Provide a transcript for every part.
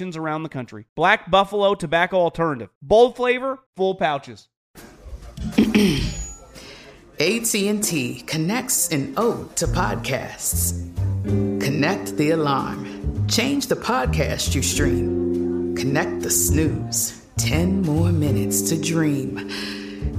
around the country. Black Buffalo Tobacco Alternative. Bold flavor, full pouches. AT&T connects an ode to podcasts. Connect the alarm. Change the podcast you stream. Connect the snooze. 10 more minutes to dream.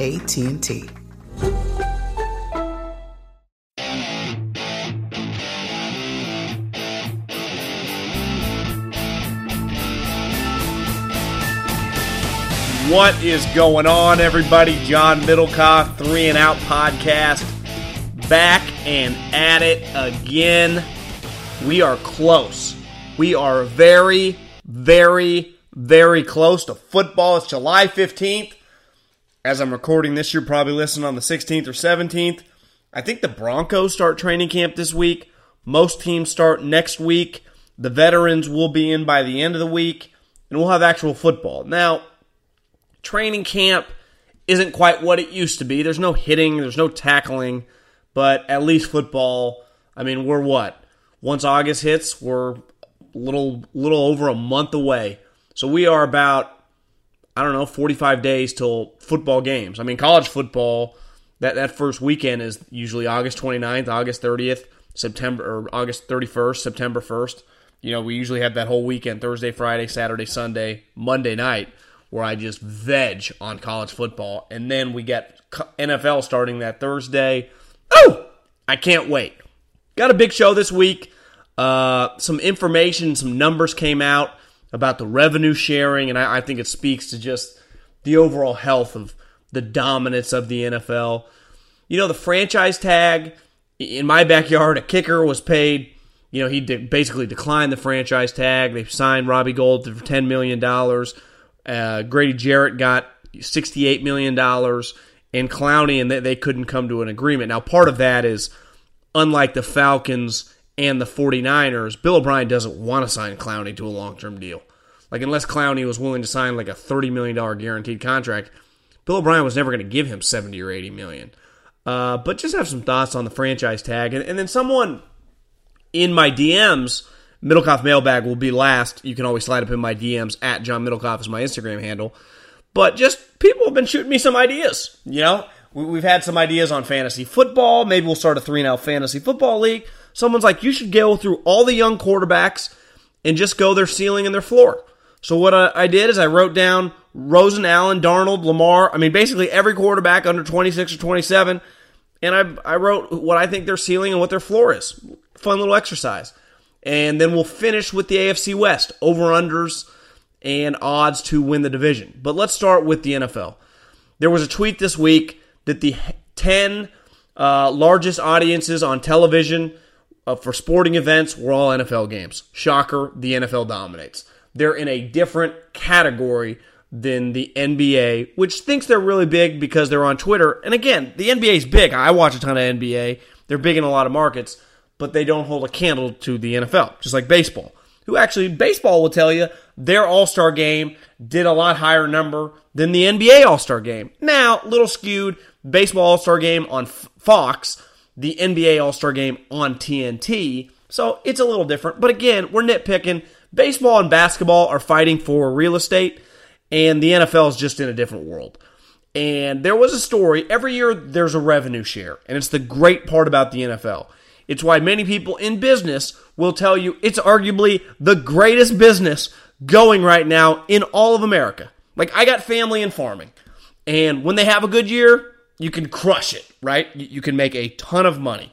AT&T. What is going on, everybody? John Middlekauff, Three and Out Podcast, back and at it again. We are close. We are very, very, very close to football. It's July 15th. As I'm recording this, you're probably listening on the 16th or 17th. I think the Broncos start training camp this week. Most teams start next week. The veterans will be in by the end of the week, and we'll have actual football. Now, training camp isn't quite what it used to be. There's no hitting, there's no tackling, but at least football. I mean, we're what? Once August hits, we're a little little over a month away. So we are about I don't know, 45 days till football games. I mean, college football that that first weekend is usually August 29th, August 30th, September or August 31st, September 1st. You know, we usually have that whole weekend, Thursday, Friday, Saturday, Sunday, Monday night where I just veg on college football. And then we get NFL starting that Thursday. Oh, I can't wait. Got a big show this week. Uh, some information, some numbers came out about the revenue sharing, and I, I think it speaks to just the overall health of the dominance of the NFL. You know, the franchise tag in my backyard, a kicker was paid. You know, he de- basically declined the franchise tag. They signed Robbie Gould for $10 million. Uh, Grady Jarrett got $68 million, and Clowney, and they, they couldn't come to an agreement. Now, part of that is, unlike the Falcons and the 49ers, Bill O'Brien doesn't want to sign Clowney to a long term deal. Like, unless Clowney was willing to sign like a $30 million guaranteed contract, Bill O'Brien was never going to give him 70 or 80 million. Uh, but just have some thoughts on the franchise tag. And, and then someone in my DMs, Middlekauff Mailbag will be last. You can always slide up in my DMs at John Middlekauff is my Instagram handle. But just people have been shooting me some ideas. You know, we, we've had some ideas on fantasy football. Maybe we'll start a three now fantasy football league. Someone's like, you should go through all the young quarterbacks and just go their ceiling and their floor. So what I, did is I wrote down Rosen, Allen, Darnold, Lamar. I mean, basically every quarterback under 26 or 27. And I, I wrote what I think their ceiling and what their floor is. Fun little exercise. And then we'll finish with the AFC West over unders and odds to win the division. But let's start with the NFL. There was a tweet this week that the 10 uh, largest audiences on television uh, for sporting events were all NFL games. Shocker, the NFL dominates. They're in a different category than the NBA, which thinks they're really big because they're on Twitter. And again, the NBA is big. I watch a ton of NBA. They're big in a lot of markets, but they don't hold a candle to the NFL, just like baseball. Who actually, baseball will tell you their All Star game did a lot higher number than the NBA All Star game. Now, little skewed, baseball All Star game on Fox, the NBA All Star game on TNT. So it's a little different. But again, we're nitpicking. Baseball and basketball are fighting for real estate and the NFL is just in a different world. And there was a story, every year there's a revenue share, and it's the great part about the NFL. It's why many people in business will tell you it's arguably the greatest business going right now in all of America. Like, I got family in farming, and when they have a good year, you can crush it, right? You can make a ton of money.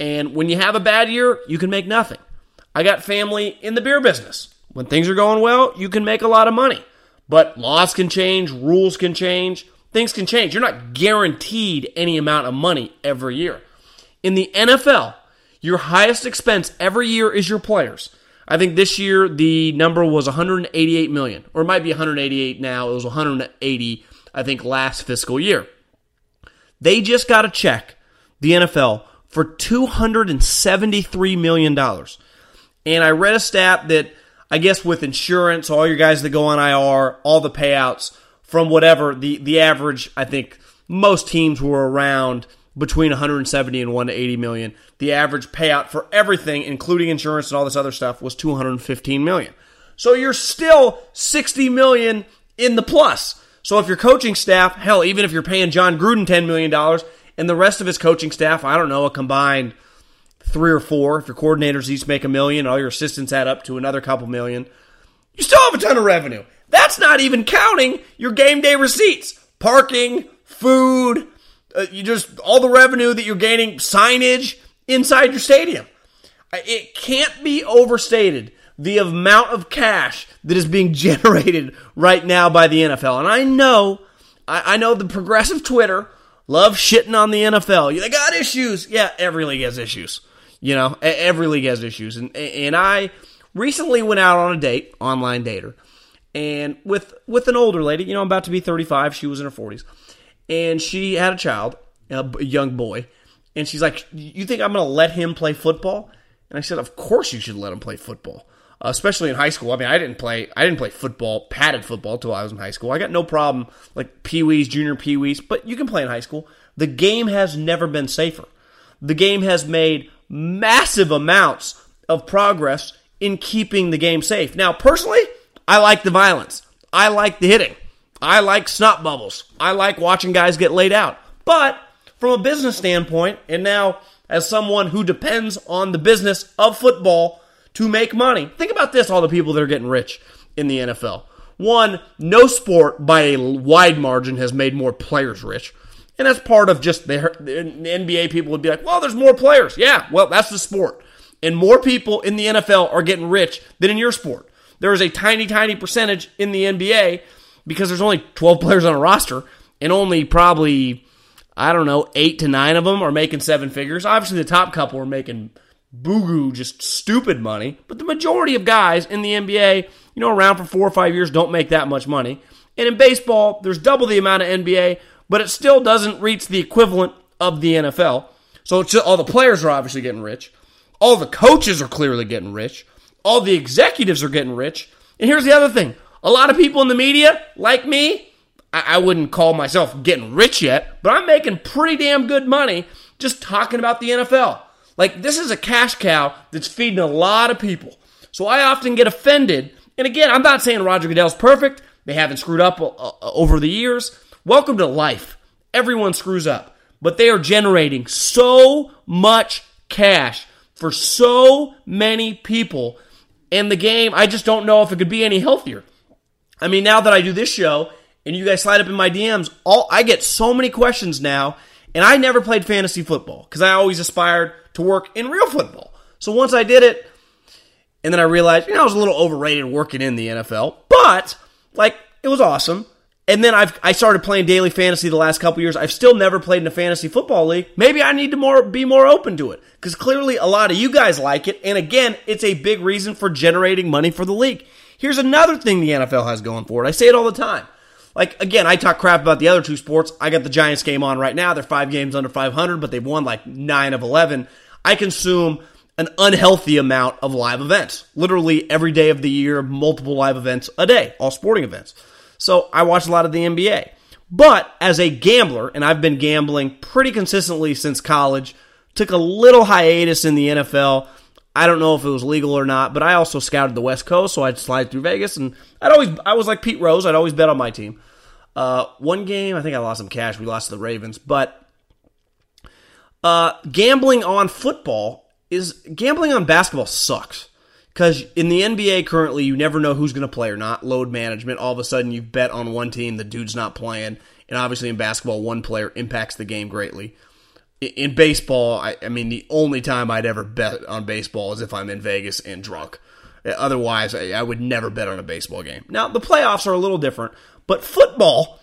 And when you have a bad year, you can make nothing. I got family in the beer business. When things are going well, you can make a lot of money. But laws can change, rules can change, things can change. You're not guaranteed any amount of money every year. In the NFL, your highest expense every year is your players. I think this year the number was 188 million, or it might be 188 now. It was 180, I think, last fiscal year. They just got a check, the NFL, for 273 million dollars. And I read a stat that I guess with insurance, all your guys that go on IR, all the payouts from whatever the the average, I think most teams were around between 170 and 180 million. The average payout for everything, including insurance and all this other stuff, was 215 million. So you're still 60 million in the plus. So if your coaching staff, hell, even if you're paying Jon Gruden 10 million dollars and the rest of his coaching staff, I don't know, a combined three or four. If your coordinators each make a million, all your assistants add up to another couple million. You still have a ton of revenue. That's not even counting your game day receipts, parking, food, uh, you just all the revenue that you're gaining, signage inside your stadium. It can't be overstated the amount of cash that is being generated right now by the NFL. And I know, I, I know the progressive Twitter love shitting on the NFL. They got issues. Yeah, every league has issues. You know, every league has issues, and and I recently went out on a date, online dater, and with with an older lady. You know, I'm about to be 35. She was in her 40s, and she had a child, a young boy, and she's like, "You think I'm going to let him play football?" And I said, "Of course you should let him play football." Uh, especially in high school. I mean, I didn't play I didn't play football, padded football till I was in high school. I got no problem like pee wees, junior pee wees, but you can play in high school. The game has never been safer. The game has made massive amounts of progress in keeping the game safe. Now, personally, I like the violence. I like the hitting. I like snot bubbles. I like watching guys get laid out. But from a business standpoint, and now as someone who depends on the business of football to make money, think about this all the people that are getting rich in the NFL. One, no sport by a wide margin has made more players rich. And that's part of just the, NBA people would be like, well, there's more players. Yeah, well, that's the sport. And more people in the NFL are getting rich than in your sport. There is a tiny, tiny percentage in the NBA because there's only 12 players on a roster and only probably, I don't know, eight to nine of them are making seven figures. Obviously, the top couple are making boo just stupid money. But the majority of guys in the NBA, you know, around for four or five years don't make that much money. And in baseball, there's double the amount of NBA, but it still doesn't reach the equivalent of the NFL. So just, all the players are obviously getting rich. All the coaches are clearly getting rich. All the executives are getting rich. And here's the other thing a lot of people in the media, like me, I, I wouldn't call myself getting rich yet, but I'm making pretty damn good money just talking about the NFL. Like, this is a cash cow that's feeding a lot of people. So I often get offended. And again, I'm not saying Roger Goodell's perfect. They haven't screwed up uh, uh, over the years. Welcome to life. Everyone screws up, but they are generating so much cash for so many people. And the game, I just don't know if it could be any healthier. I mean, now that I do this show and you guys slide up in my DMs, all I get so many questions now. And I never played fantasy football because I always aspired to work in real football. So once I did it, and then I realized, you know, I was a little overrated working in the NFL, but like it was awesome and then I've I started playing daily fantasy the last couple years. I've still never played in a fantasy football league. Maybe I need to more be more open to it because clearly a lot of you guys like it, and again, it's a big reason for generating money for the league. Here's another thing the NFL has going for it. I say it all the time. Like again, I talk crap about the other two sports. I got the Giants game on right now. They're five games under 500, but they've won like nine of 11. I consume an unhealthy amount of live events. Literally every day of the year, multiple live events a day, all sporting events. So I watch a lot of the NBA. But as a gambler, and I've been gambling pretty consistently since college, took a little hiatus in the NFL. I don't know if it was legal or not, but I also scouted the West Coast, so I'd slide through Vegas, and I'd always I was like Pete Rose. I'd always bet on my team. Uh, one game, I think I lost some cash. We lost to the Ravens, but uh, gambling on football is gambling on basketball sucks because in the NBA currently, you never know who's going to play or not. Load management. All of a sudden, you bet on one team, the dude's not playing, and obviously in basketball, one player impacts the game greatly. In baseball, I, I mean, the only time I'd ever bet on baseball is if I'm in Vegas and drunk. Otherwise, I, I would never bet on a baseball game. Now, the playoffs are a little different, but football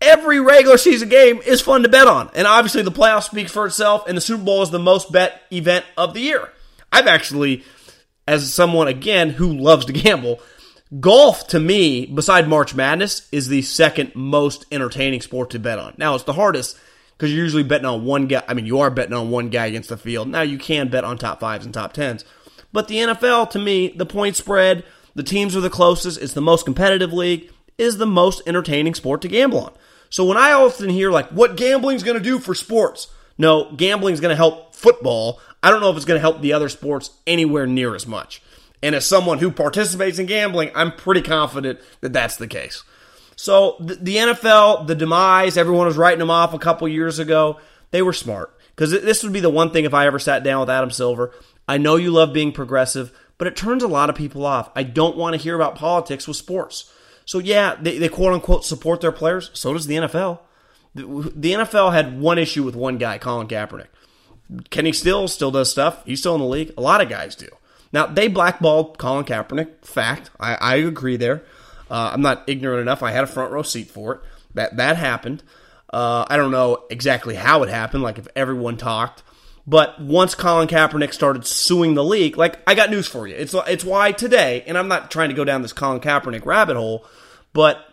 every regular season game is fun to bet on. And obviously, the playoffs speaks for itself, and the Super Bowl is the most bet event of the year. I've actually, as someone, again, who loves to gamble, golf to me, beside March Madness, is the second most entertaining sport to bet on. Now, it's the hardest because you're usually betting on one guy. I mean, you are betting on one guy against the field. Now, you can bet on top fives and top tens. But the NFL, to me, the point spread, the teams are the closest, it's the most competitive league, is the most entertaining sport to gamble on. So when I often hear like what gambling's going to do for sports, no, gambling's going to help football. I don't know if it's going to help the other sports anywhere near as much. And as someone who participates in gambling, I'm pretty confident that that's the case. So the, the NFL, the demise, everyone was writing them off a couple years ago. They were smart because this would be the one thing if I ever sat down with Adam Silver. I know you love being progressive, but it turns a lot of people off. I don't want to hear about politics with sports. So yeah, they, they quote unquote support their players. So does the NFL. The, the NFL had one issue with one guy, Colin Kaepernick. Kenny Still still does stuff. He's still in the league. A lot of guys do. Now they blackballed Colin Kaepernick. Fact, I, I agree there. Uh, I'm not ignorant enough. I had a front row seat for it. That that happened. Uh, I don't know exactly how it happened. Like if everyone talked, but once Colin Kaepernick started suing the league, like I got news for you. It's it's why today, and I'm not trying to go down this Colin Kaepernick rabbit hole, but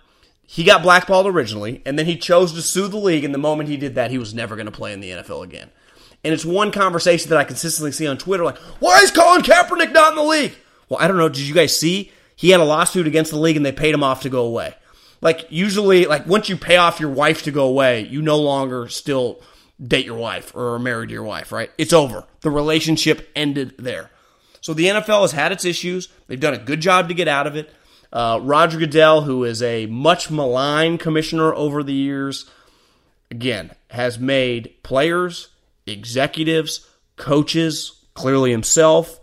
he got blackballed originally, and then he chose to sue the league. And the moment he did that, he was never going to play in the NFL again. And it's one conversation that I consistently see on Twitter, like, why is Colin Kaepernick not in the league? Well, I don't know. Did you guys see? He had a lawsuit against the league, and they paid him off to go away. Like usually, like once you pay off your wife to go away, you no longer still date your wife or are married to your wife, right? It's over. The relationship ended there. So the NFL has had its issues. They've done a good job to get out of it. Uh, Roger Goodell, who is a much maligned commissioner over the years, again, has made players, executives, coaches, clearly himself,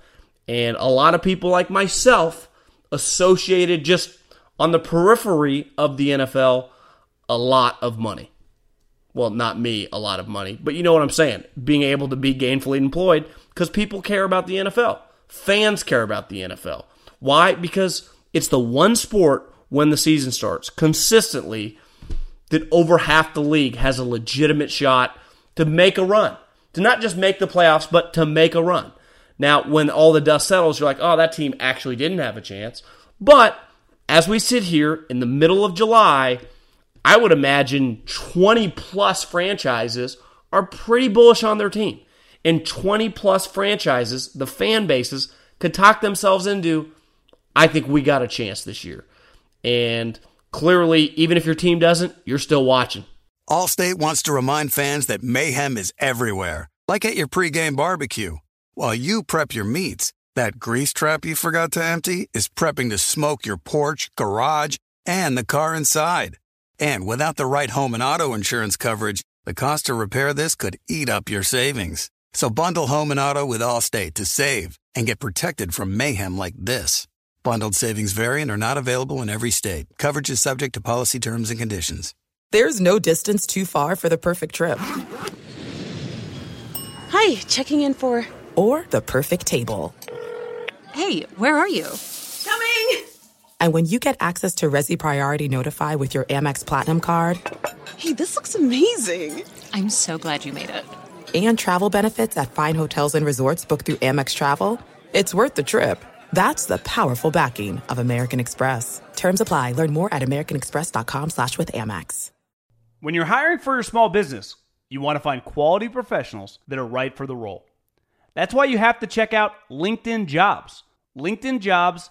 and a lot of people like myself associated just on the periphery of the NFL a lot of money well, not me, a lot of money, but you know what I'm saying. Being able to be gainfully employed because people care about the NFL. Fans care about the NFL. Why? Because it's the one sport when the season starts consistently that over half the league has a legitimate shot to make a run. To not just make the playoffs, but to make a run. Now, when all the dust settles, you're like, oh, that team actually didn't have a chance. But as we sit here in the middle of July, I would imagine 20 plus franchises are pretty bullish on their team. And 20 plus franchises, the fan bases, could talk themselves into, I think we got a chance this year. And clearly, even if your team doesn't, you're still watching. Allstate wants to remind fans that mayhem is everywhere, like at your pregame barbecue. While you prep your meats, that grease trap you forgot to empty is prepping to smoke your porch, garage, and the car inside. And without the right home and auto insurance coverage, the cost to repair this could eat up your savings. So bundle home and auto with Allstate to save and get protected from mayhem like this. Bundled savings variant are not available in every state. Coverage is subject to policy terms and conditions. There's no distance too far for the perfect trip. Hi, checking in for. Or the perfect table. Hey, where are you? Coming! And when you get access to Resy Priority Notify with your Amex Platinum card, Hey, this looks amazing. I'm so glad you made it. and travel benefits at fine hotels and resorts booked through Amex Travel, it's worth the trip. That's the powerful backing of American Express. Terms apply. Learn more at americanexpress.com slash with Amex. When you're hiring for your small business, you want to find quality professionals that are right for the role. That's why you have to check out LinkedIn Jobs. LinkedIn Jobs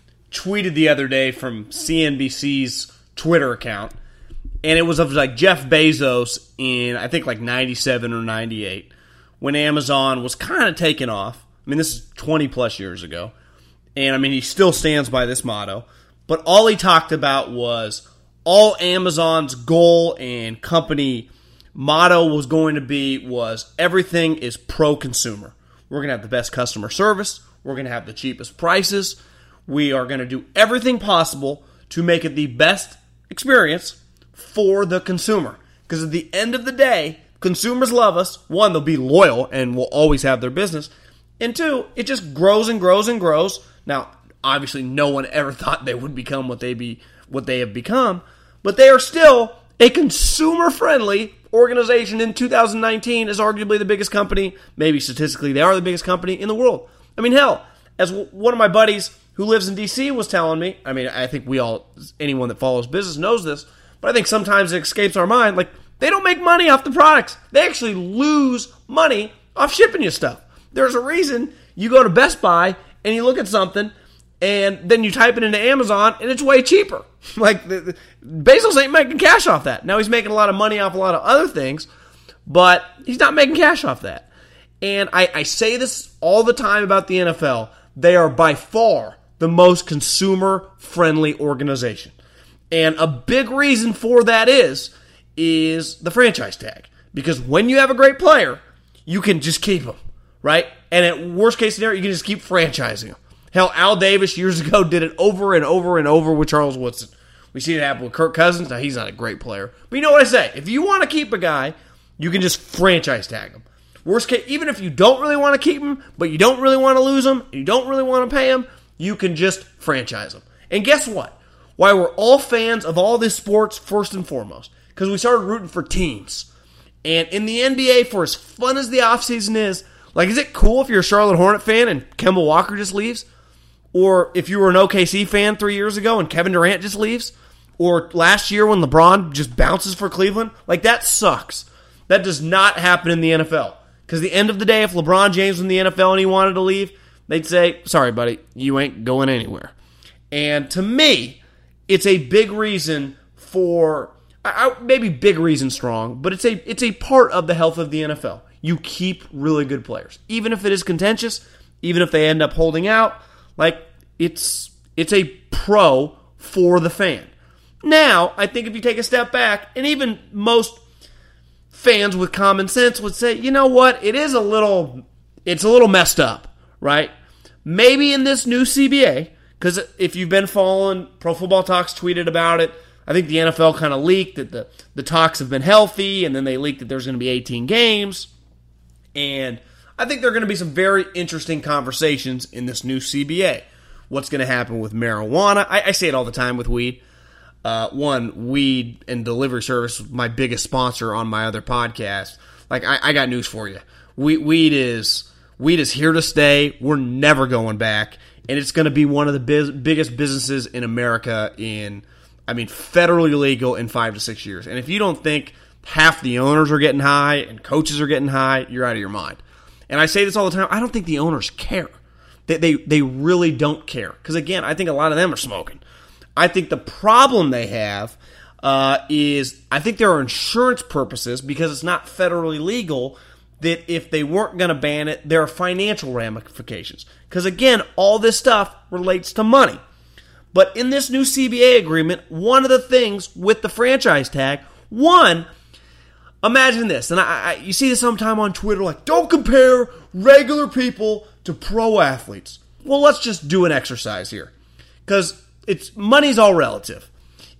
tweeted the other day from CNBC's Twitter account, and it was of like Jeff Bezos in I think like 97 or 98 when Amazon was kind of taking off. I mean, this is 20 plus years ago. And I mean, he still stands by this motto, but all he talked about was all Amazon's goal and company motto was going to be was everything is pro consumer. We're going to have the best customer service, we're going to have the cheapest prices. We are going to do everything possible to make it the best experience for the consumer. Because at the end of the day, consumers love us. One, they'll be loyal and will always have their business. And two, it just grows and grows and grows. Now, obviously, no one ever thought they would become what they be what they have become, but they are still a consumer-friendly organization in 2019 is arguably the biggest company, maybe statistically they are the biggest company in the world. I mean, hell, as one of my buddies who lives in DC was telling me, I mean, I think we all anyone that follows business knows this, but I think sometimes it escapes our mind like they don't make money off the products. They actually lose money off shipping you stuff. There's a reason you go to Best Buy and you look at something and then you type it into Amazon and it's way cheaper. like the, the, Bezos ain't making cash off that. Now he's making a lot of money off a lot of other things, but he's not making cash off that. And I, I say this all the time about the NFL. They are by far the most consumer friendly organization. And a big reason for that is is the franchise tag. Because when you have a great player, you can just keep them, right? And at worst case scenario, you can just keep franchising them. Hell, Al Davis years ago did it over and over and over with Charles Woodson. We see it happen with Kirk Cousins. Now he's not a great player, but you know what I say? If you want to keep a guy, you can just franchise tag him. Worst case, even if you don't really want to keep him, but you don't really want to lose him, you don't really want to pay him, you can just franchise them. And guess what? Why we're all fans of all this sports first and foremost, because we started rooting for teams. And in the NBA, for as fun as the offseason is, Like, is it cool if you're a Charlotte Hornet fan and Kemba Walker just leaves? Or if you were an OKC fan three years ago and Kevin Durant just leaves? Or last year when LeBron just bounces for Cleveland? Like, that sucks. That does not happen in the NFL. Because the end of the day, if LeBron James was in the NFL and he wanted to leave, they'd say, sorry, buddy, you ain't going anywhere. And to me, it's a big reason for I, maybe big reason strong, but it's a it's a part of the health of the NFL. You keep really good players, even if it is contentious, even if they end up holding out. Like it's it's a pro for the fan. Now, I think if you take a step back, and even most fans with common sense would say, you know what, it is a little it's a little messed up, right? Maybe in this new CBA, because if you've been following Pro Football Talks tweeted about it I think the NFL kind of leaked that the, the talks have been healthy, and then they leaked that there's going to be 18 games. And I think there are going to be some very interesting conversations in this new CBA. What's going to happen with marijuana? I, I, say it all the time with weed. Uh, one, weed and delivery service, my biggest sponsor on my other podcast. Like, I, I got news for you. We, weed is weed is here to stay. We're never going back, and it's going to be one of the biz, biggest businesses in America in I mean, federally legal in five to six years. And if you don't think half the owners are getting high and coaches are getting high, you're out of your mind. And I say this all the time. I don't think the owners care. They, they, they really don't care. Because again, I think a lot of them are smoking. I think the problem they have uh, is I think there are insurance purposes because it's not federally legal that if they weren't going to ban it, there are financial ramifications. Because again, all this stuff relates to money. But in this new CBA agreement, one of the things with the franchise tag, one, imagine this, and I, I, you see this sometime on Twitter, like, don't compare regular people to pro athletes. Well, let's just do an exercise here, because it's money's all relative.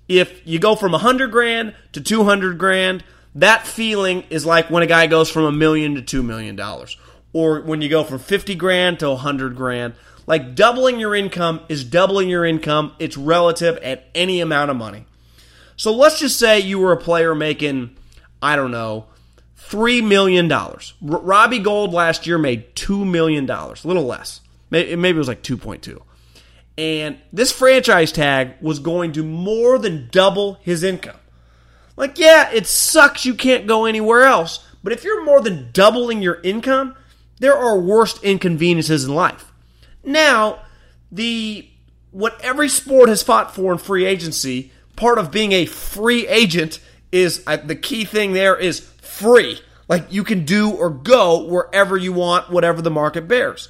If you go from 100 grand to 200 grand, that feeling is like when a guy goes from a million to two million dollars, or when you go from 50 grand to 100 grand. Like doubling your income is doubling your income. It's relative at any amount of money. So let's just say you were a player making, I don't know, $3 million. R- Robbie Gould last year made $2 million, a little less. Maybe, maybe it was like 2.2. And this franchise tag was going to more than double his income. Like, yeah, it sucks you can't go anywhere else, but if you're more than doubling your income, there are worse inconveniences in life. Now, the what every sport has fought for in free agency, part of being a free agent is uh, the key thing there is free. Like you can do or go wherever you want, whatever the market bears.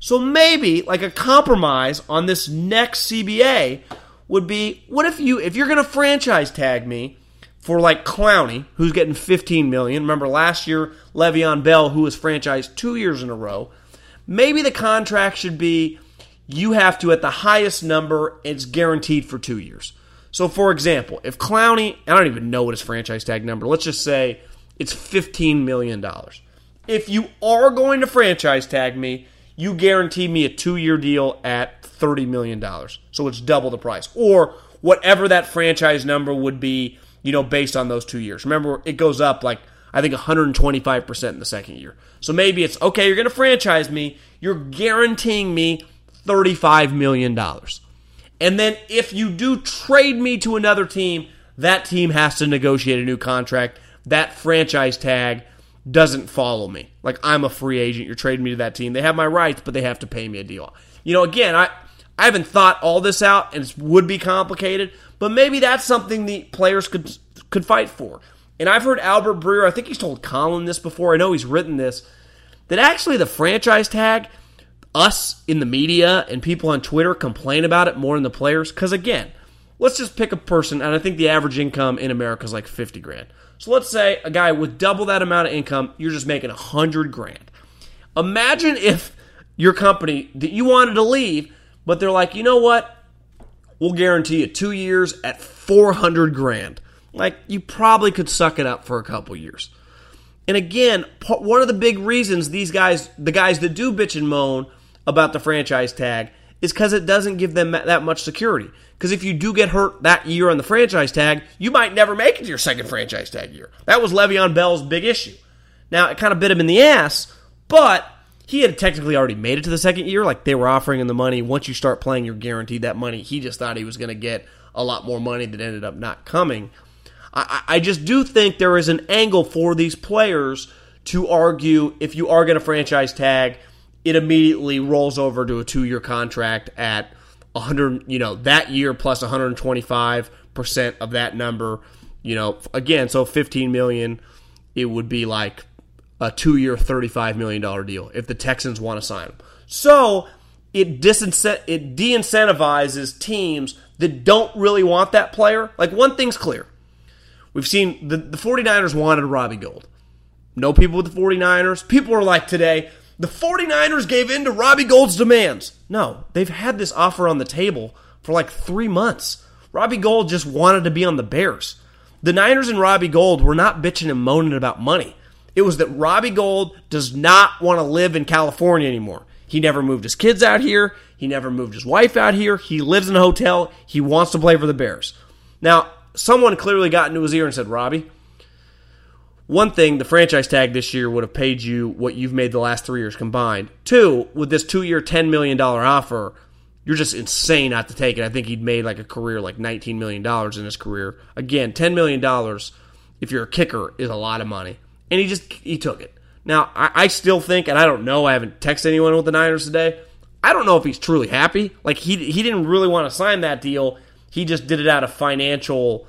So maybe like a compromise on this next CBA would be what if you if you're going to franchise tag me for like Clowney, who's getting 15 million. Remember last year Le'Veon Bell, who was franchised two years in a row, Maybe the contract should be you have to at the highest number, it's guaranteed for two years. So, for example, if Clowney, I don't even know what his franchise tag number, let's just say it's $15 million. If you are going to franchise tag me, you guarantee me a two year deal at $30 million. So it's double the price. Or whatever that franchise number would be, you know, based on those two years. Remember, it goes up like I think 125% in the second year. So maybe it's okay, you're going to franchise me, you're guaranteeing me $35 million. And then if you do trade me to another team, that team has to negotiate a new contract. That franchise tag doesn't follow me. Like I'm a free agent, you're trading me to that team. They have my rights, but they have to pay me a deal. You know, again, I I haven't thought all this out and it would be complicated, but maybe that's something the players could could fight for. And I've heard Albert Breer, I think he's told Colin this before, I know he's written this, that actually the franchise tag, us in the media and people on Twitter complain about it more than the players. Because again, let's just pick a person, and I think the average income in America is like 50 grand. So let's say a guy with double that amount of income, you're just making 100 grand. Imagine if your company that you wanted to leave, but they're like, you know what? We'll guarantee you two years at 400 grand. Like, you probably could suck it up for a couple years. And again, one of the big reasons these guys, the guys that do bitch and moan about the franchise tag, is because it doesn't give them that much security. Because if you do get hurt that year on the franchise tag, you might never make it to your second franchise tag year. That was Le'Veon Bell's big issue. Now, it kind of bit him in the ass, but he had technically already made it to the second year. Like they were offering him the money. Once you start playing, you're guaranteed that money. He just thought he was going to get a lot more money that ended up not coming. I, I just do think there is an angle for these players to argue if you are going to franchise tag, it immediately rolls over to a two year contract at 100, you know, that year plus 125% of that number. You know, again, so 15 million, it would be like a two year, $35 million deal if the Texans want to sign him. So it, disincent- it de incentivizes teams that don't really want that player. Like, one thing's clear. We've seen the, the 49ers wanted Robbie Gould. No people with the 49ers. People are like today, the 49ers gave in to Robbie Gould's demands. No, they've had this offer on the table for like three months. Robbie Gould just wanted to be on the Bears. The Niners and Robbie Gould were not bitching and moaning about money. It was that Robbie Gould does not want to live in California anymore. He never moved his kids out here. He never moved his wife out here. He lives in a hotel. He wants to play for the Bears. Now, someone clearly got into his ear and said, Robbie, one thing, the franchise tag this year would have paid you what you've made the last three years combined. Two, with this two year, $10 million offer, you're just insane not to take it. I think he'd made like a career like $19 million in his career. Again, $10 million, if you're a kicker, is a lot of money. And he just, he took it. Now, I, I still think, and I don't know, I haven't texted anyone with the Niners today. I don't know if he's truly happy. Like, he, he didn't really want to sign that deal. He just did it out of financial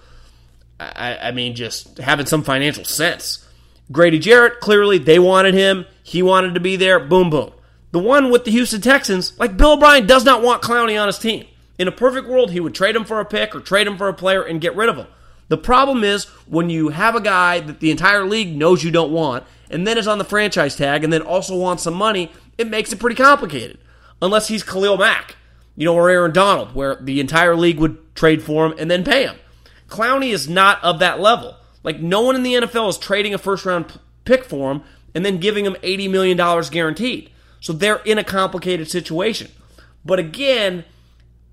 I, I mean, just having some financial sense. Grady Jarrett, clearly they wanted him. He wanted to be there. Boom, boom. The one with the Houston Texans, like Bill O'Brien does not want Clowney on his team. In a perfect world, he would trade him for a pick or trade him for a player and get rid of him. The problem is when you have a guy that the entire league knows you don't want and then is on the franchise tag and then also wants some money, it makes it pretty complicated. Unless he's Khalil Mack, you know, or Aaron Donald, where the entire league would trade for him and then pay him. Clowney is not of that level. Like no one in the NFL is trading a first round pick for him and then giving him $80 million guaranteed. So they're in a complicated situation. But again,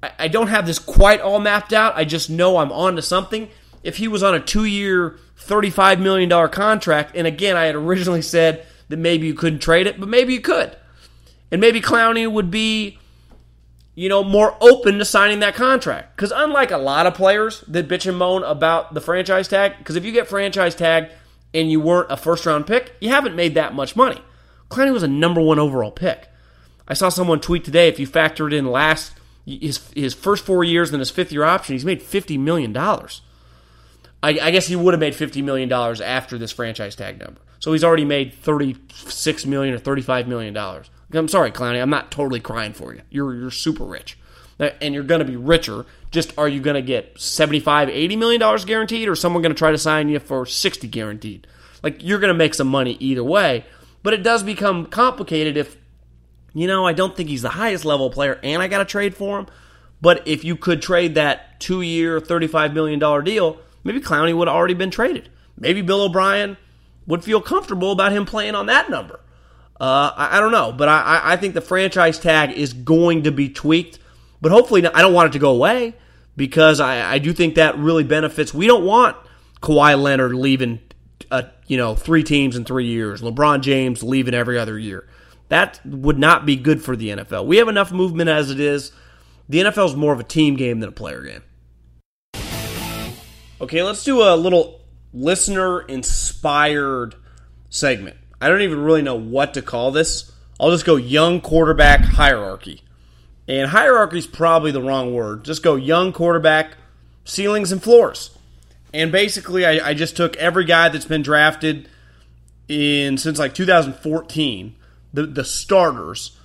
I don't have this quite all mapped out. I just know I'm on to something. If he was on a two year, $35 million contract, and again, I had originally said that maybe you couldn't trade it, but maybe you could. And maybe Clowney would be you know, more open to signing that contract. Because unlike a lot of players that bitch and moan about the franchise tag, because if you get franchise tag and you weren't a first round pick, you haven't made that much money. Clowney was a number one overall pick. I saw someone tweet today if you factored in last his his first four years and his fifth year option, he's made fifty million dollars. I, I, guess he would have made fifty million dollars after this franchise tag number. So he's already made thirty six million or thirty five million dollars. I'm sorry, Clowney. I'm not totally crying for you. You're you're super rich, and you're going to be richer. Just are you going to get 75, 80 million dollars guaranteed, or someone going to try to sign you for 60 guaranteed? Like you're going to make some money either way. But it does become complicated if you know I don't think he's the highest level player, and I got to trade for him. But if you could trade that two year, 35 million dollar deal, maybe Clowney would have already been traded. Maybe Bill O'Brien would feel comfortable about him playing on that number. Uh, I, I, don't know, but I, I think the franchise tag is going to be tweaked. But hopefully, I don't want it to go away because I, I do think that really benefits. We don't want Kawhi Leonard leaving, uh, you know, three teams in three years. LeBron James leaving every other year. That would not be good for the NFL. We have enough movement as it is. The NFL is more of a team game than a player game. Okay, let's do a little listener inspired segment. I don't even really know what to call this. I'll just go young quarterback hierarchy. And hierarchy is probably the wrong word. Just go young quarterback ceilings and floors. And basically, I, I just took every guy that's been drafted in since like 2014, the the starters,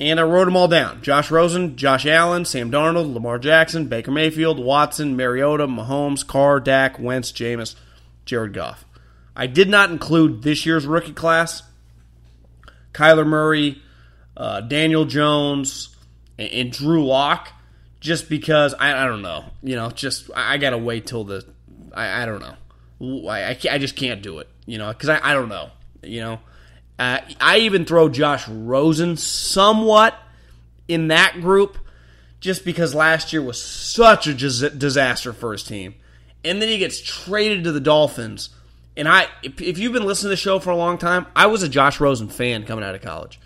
and I wrote them all down: Josh Rosen, Josh Allen, Sam Darnold, Lamar Jackson, Baker Mayfield, Watson, Mariota, Mahomes, Carr, Dak, Wentz, Jameis, Jared Goff. I did not include this year's rookie class. Kyler Murray, uh, Daniel Jones, and, and Drew Lock, just because I, I, don't know. You know, just I, I gotta wait till the I, I don't know. I, I, just can't do it. You know, because I, I don't know. You know, uh, I even throw Josh Rosen somewhat in that group, just because last year was such a disaster for his team, and then he gets traded to the Dolphins and I, if, you've been listening to the show for a long time, I was a Josh Rosen fan coming out of college.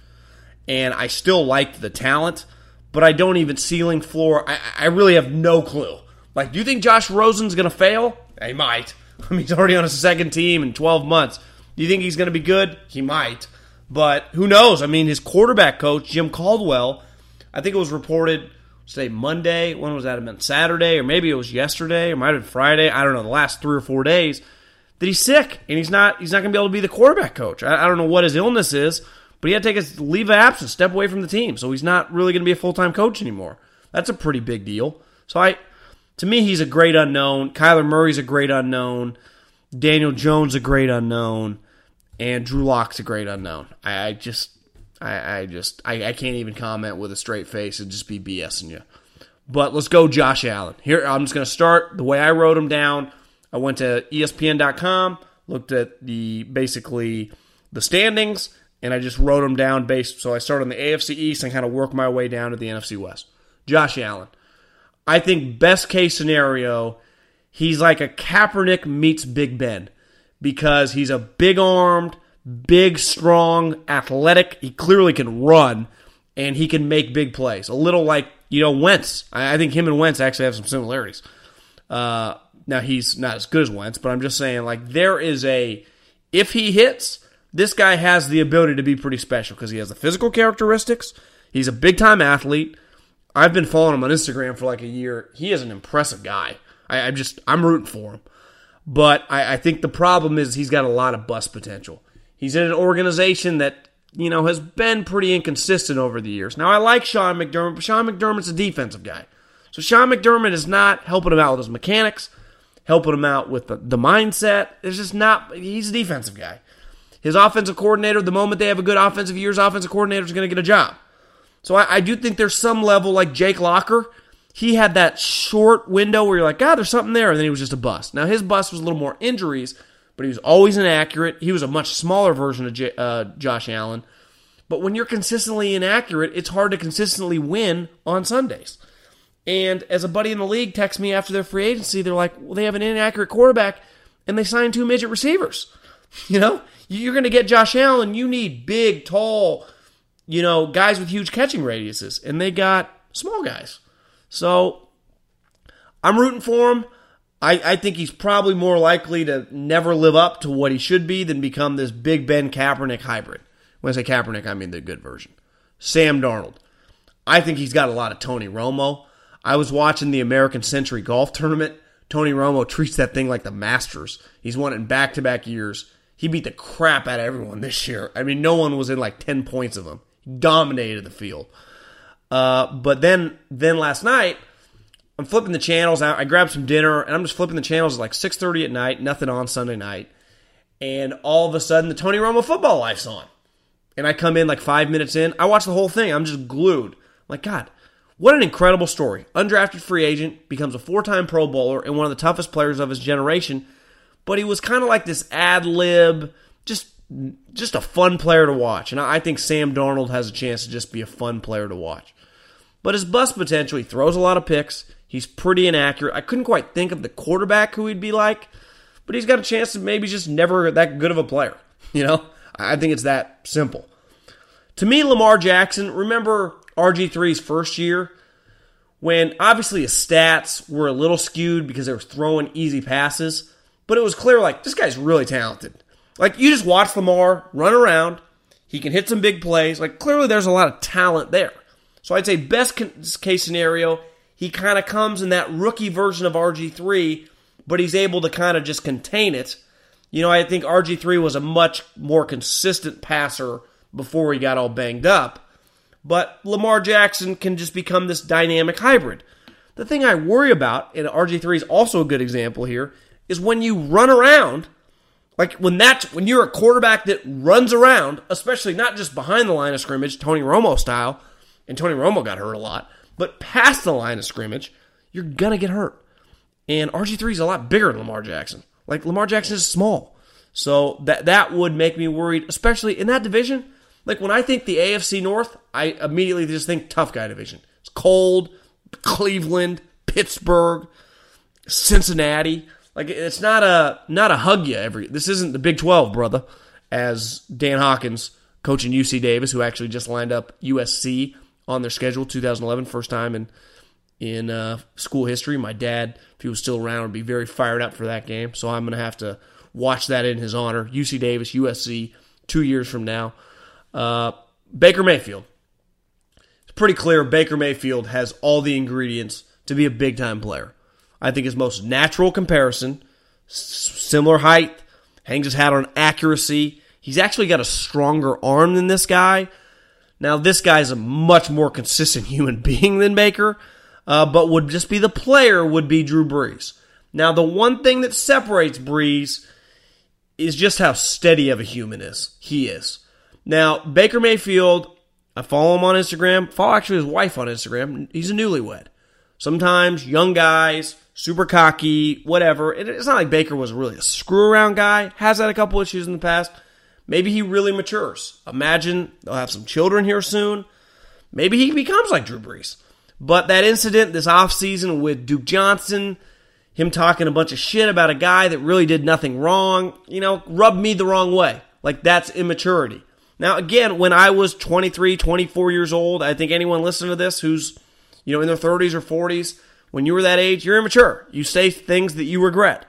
and I still liked the talent, but I don't even ceiling floor. I, I really have no clue. Like, do you think Josh Rosen's going to fail? He might. I mean, he's already on a second team in 12 months. Do you think he's going to be good? He might. But who knows? I mean, his quarterback coach, Jim Caldwell, I think it was reported, say, Monday. When was that? It meant Saturday, or maybe it was yesterday, or might have been Friday. I don't know. The last three or four days that he's sick and he's not he's not going to be able to be the quarterback coach. I, I don't know what his illness is, but he had to take a leave of absence, step away from the team, so he's not really going to be a full time coach anymore. That's a pretty big deal. So I, to me, he's a great unknown. Kyler Murray's a great unknown. Daniel Jones a great unknown, and Drew Lock's a great unknown. I, I just, I, I just, I, I can't even comment with a straight face and just be BSing you. But let's go, Josh Allen. Here, I'm just going to start the way I wrote him down. I went to ESPN.com, looked at the basically the standings, and I just wrote them down based. So I started on the AFC East and kind of worked my way down to the NFC West. Josh Allen. I think best case scenario, he's like a Kaepernick meets Big Ben because he's a big armed, big, strong, athletic. He clearly can run and he can make big plays. A little like, you know, Wentz. I think him and Wentz actually have some similarities. Uh, now he's not as good as Wentz, but I'm just saying like there is a if he hits, this guy has the ability to be pretty special because he has the physical characteristics. He's a big time athlete. I've been following him on Instagram for like a year. He is an impressive guy. I, I just I'm rooting for him. But I, I think the problem is he's got a lot of bust potential. He's in an organization that you know has been pretty inconsistent over the years. Now I like Sean McDermott, but Sean McDermott's a defensive guy. So Sean McDermott is not helping him out with his mechanics helping him out with the, the mindset. It's just not, he's a defensive guy. His offensive coordinator, the moment they have a good offensive year, his offensive coordinator is going to get a job. So I, I, do think there's some level like Jake Locker. He had that short window where you're like, God, there's something there, and then he was just a bust. Now his bust was a little more injuries, but he was always inaccurate. He was a much smaller version of J- uh, Josh Allen. But when you're consistently inaccurate, it's hard to consistently win on Sundays. And as a buddy in the league texts me after their free agency, they're like, well, they have an inaccurate quarterback and they signed two midget receivers. You know, you're going to get Josh Allen. You need big, tall, you know, guys with huge catching radiuses, and they got small guys. So I'm rooting for him. I, I think he's probably more likely to never live up to what he should be than become this Big Ben Kaepernick hybrid. When I say Kaepernick, I mean the good version. Sam Darnold. I think he's got a lot of Tony Romo. I was watching the American Century Golf Tournament. Tony Romo treats that thing like the Masters. He's won it back to back years. He beat the crap out of everyone this year. I mean, no one was in like 10 points of him. He dominated the field. Uh, but then, then last night, I'm flipping the channels. I, I grabbed some dinner, and I'm just flipping the channels at like 6:30 at night. Nothing on Sunday night, and all of a sudden, the Tony Romo football life's on. And I come in like five minutes in. I watch the whole thing. I'm just glued. I'm like, God, what an incredible story. Undrafted free agent, becomes a four time Pro Bowler and one of the toughest players of his generation. But he was kind of like this ad lib, just just a fun player to watch. And I think Sam Darnold has a chance to just be a fun player to watch. But his bust potential, he throws a lot of picks. He's pretty inaccurate. I couldn't quite think of the quarterback who he'd be like, but he's got a chance to maybe just never that good of a player. You know, I think it's that simple. To me, Lamar Jackson, remember RG3's first year, when obviously his stats were a little skewed because they were throwing easy passes, but it was clear like this guy's really talented. Like you just watch Lamar run around, he can hit some big plays. Like clearly there's a lot of talent there. So I'd say best case scenario, he kind of comes in that rookie version of RG3, but he's able to kind of just contain it. You know, I think RG3 was a much more consistent passer before he got all banged up. But Lamar Jackson can just become this dynamic hybrid. The thing I worry about, and RG3 is also a good example here, is when you run around, like when that when you're a quarterback that runs around, especially not just behind the line of scrimmage, Tony Romo style, and Tony Romo got hurt a lot, but past the line of scrimmage, you're gonna get hurt. And RG3 is a lot bigger than Lamar Jackson. Like Lamar Jackson is small. So that that would make me worried, especially in that division. Like when I think the AFC North, I immediately just think tough guy division. It's cold, Cleveland, Pittsburgh, Cincinnati. Like it's not a not a hug you every. This isn't the Big Twelve, brother, as Dan Hawkins coaching UC Davis, who actually just lined up USC on their schedule 2011, first time in in uh, school history. My dad, if he was still around, would be very fired up for that game. So I'm to have to watch that in his honor. UC Davis, USC, two years from now. Uh, Baker Mayfield. It's pretty clear Baker Mayfield has all the ingredients to be a big time player. I think his most natural comparison, similar height, hangs his hat on accuracy. He's actually got a stronger arm than this guy. Now, this guy's a much more consistent human being than Baker, uh, but would just be the player would be Drew Brees. Now, the one thing that separates Brees is just how steady of a human is. He is. Now, Baker Mayfield, I follow him on Instagram. Follow actually his wife on Instagram. He's a newlywed. Sometimes young guys, super cocky, whatever. It's not like Baker was really a screw around guy. Has had a couple issues in the past. Maybe he really matures. Imagine they'll have some children here soon. Maybe he becomes like Drew Brees. But that incident this offseason with Duke Johnson, him talking a bunch of shit about a guy that really did nothing wrong, you know, rubbed me the wrong way. Like that's immaturity. Now, again, when I was 23, 24 years old, I think anyone listening to this who's, you know, in their 30s or 40s, when you were that age, you're immature. You say things that you regret.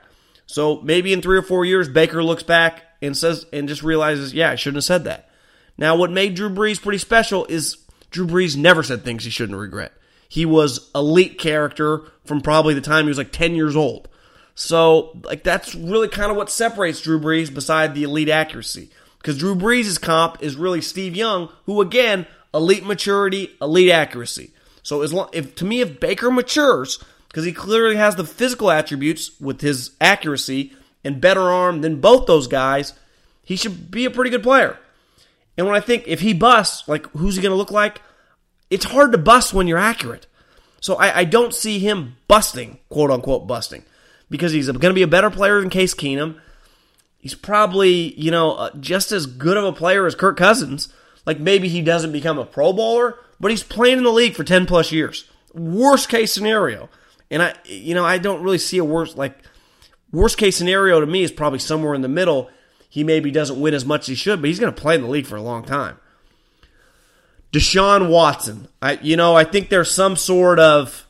So maybe in three or four years, Baker looks back and says and just realizes, yeah, I shouldn't have said that. Now, what made Drew Brees pretty special is Drew Brees never said things he shouldn't regret. He was elite character from probably the time he was like 10 years old. So, like, that's really kind of what separates Drew Brees beside the elite accuracy. Because Drew Brees' comp is really Steve Young, who, again, elite maturity, elite accuracy. So, as long, if to me, if Baker matures, because he clearly has the physical attributes with his accuracy and better arm than both those guys, he should be a pretty good player. And when I think if he busts, like who's he going to look like? It's hard to bust when you're accurate. So I, I don't see him busting, quote unquote, busting, because he's going to be a better player than Case Keenum. He's probably, you know, uh, just as good of a player as Kirk Cousins. Like maybe he doesn't become a Pro Bowler, but he's playing in the league for 10 plus years. Worst case scenario. And I, you know, I don't really see a worse, like, Worst case scenario to me is probably somewhere in the middle. He maybe doesn't win as much as he should, but he's going to play in the league for a long time. Deshaun Watson. I you know, I think there's some sort of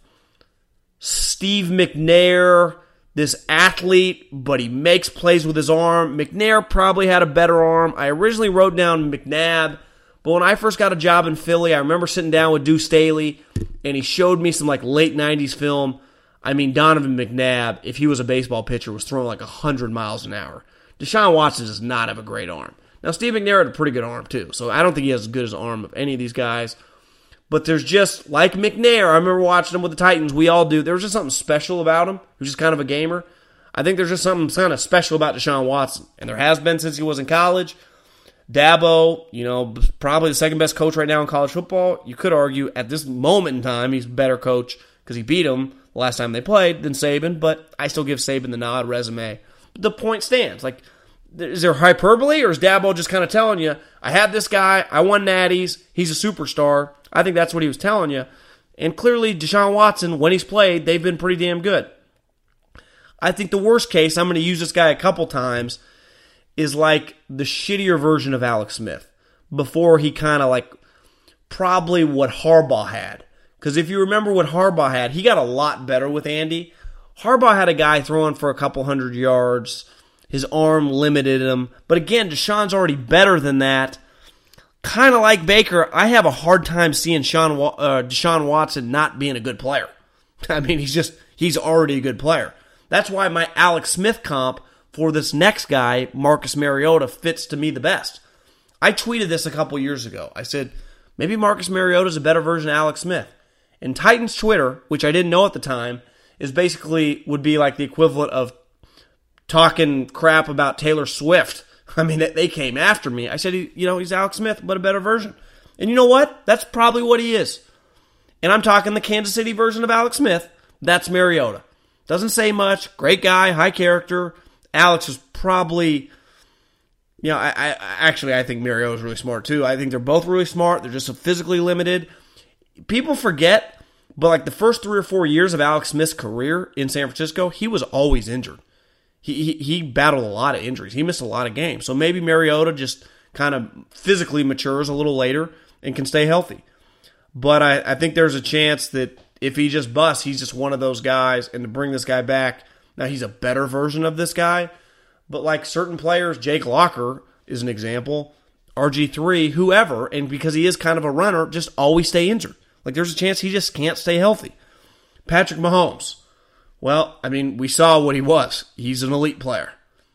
Steve McNair, this athlete, but he makes plays with his arm. McNair probably had a better arm. I originally wrote down McNabb, but when I first got a job in Philly, I remember sitting down with Deuce Staley, and he showed me some like late '90s film I mean, Donovan McNabb, if he was a baseball pitcher, was throwing like 100 miles an hour. Deshaun Watson does not have a great arm. Now, Steve McNair had a pretty good arm, too, so I don't think he has as good as arm of any of these guys. But there's just, like McNair, I remember watching him with the Titans, we all do. There was just something special about him, He was just kind of a gamer. I think there's just something kind of special about Deshaun Watson, and there has been since he was in college. Dabo, you know, probably the second best coach right now in college football. You could argue at this moment in time he's a better coach because he beat him the last time they played than Saban, but I still give Saban the nod resume. But the point stands. Like, is there hyperbole or is Dabo just kind of telling you, I had this guy, I won natties, he's a superstar? I think that's what he was telling you. And clearly, Deshaun Watson, when he's played, they've been pretty damn good. I think the worst case, I'm going to use this guy a couple times, is like the shittier version of Alex Smith before he kind of like probably what Harbaugh had. Because if you remember what Harbaugh had, he got a lot better with Andy. Harbaugh had a guy throwing for a couple hundred yards. His arm limited him. But again, Deshaun's already better than that. Kind of like Baker, I have a hard time seeing Sean, uh, Deshaun Watson not being a good player. I mean, he's just, he's already a good player. That's why my Alex Smith comp for this next guy, Marcus Mariota, fits to me the best. I tweeted this a couple years ago. I said, maybe Marcus Mariota is a better version of Alex Smith. And Titans Twitter, which I didn't know at the time, is basically would be like the equivalent of talking crap about Taylor Swift. I mean, they came after me. I said, you know, he's Alex Smith, but a better version. And you know what? That's probably what he is. And I'm talking the Kansas City version of Alex Smith. That's Mariota. Doesn't say much. Great guy, high character. Alex is probably, you know, I, I actually I think Mariota is really smart too. I think they're both really smart. They're just so physically limited people forget, but like the first three or four years of Alex Smith's career in San Francisco, he was always injured. He, he, he battled a lot of injuries. He missed a lot of games. So maybe Mariota just kind of physically matures a little later and can stay healthy. But I, I think there's a chance that if he just busts, he's just one of those guys. And to bring this guy back, now he's a better version of this guy. But like certain players, Jake Locker is an example, RG3, whoever, and because he is kind of a runner, just always stay injured. Like there's a chance he just can't stay healthy. Patrick Mahomes. Well, I mean, we saw what he was. He's an elite player.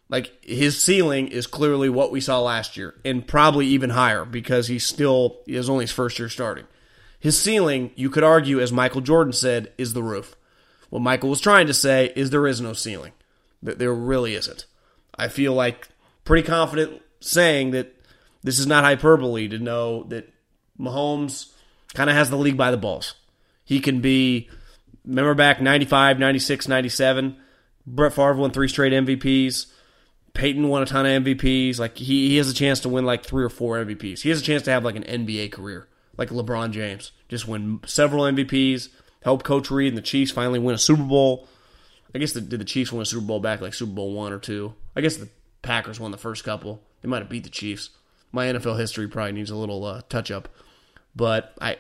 Like his ceiling is clearly what we saw last year, and probably even higher because he's still he is only his first year starting. His ceiling, you could argue, as Michael Jordan said, is the roof. What Michael was trying to say is there is no ceiling. That there really isn't. I feel like pretty confident saying that this is not hyperbole to know that Mahomes kind of has the league by the balls. He can be, remember back 95, 96, 97, Brett Favre won three straight MVPs. Peyton won a ton of MVPs. Like he, he has a chance to win like three or four MVPs. He has a chance to have like an NBA career, like LeBron James. Just win several MVPs, help Coach Reid and the Chiefs finally win a Super Bowl. I guess the, did the Chiefs win a Super Bowl back like Super Bowl one or two? I guess the Packers won the first couple. They might have beat the Chiefs. My NFL history probably needs a little uh, touch up, but I,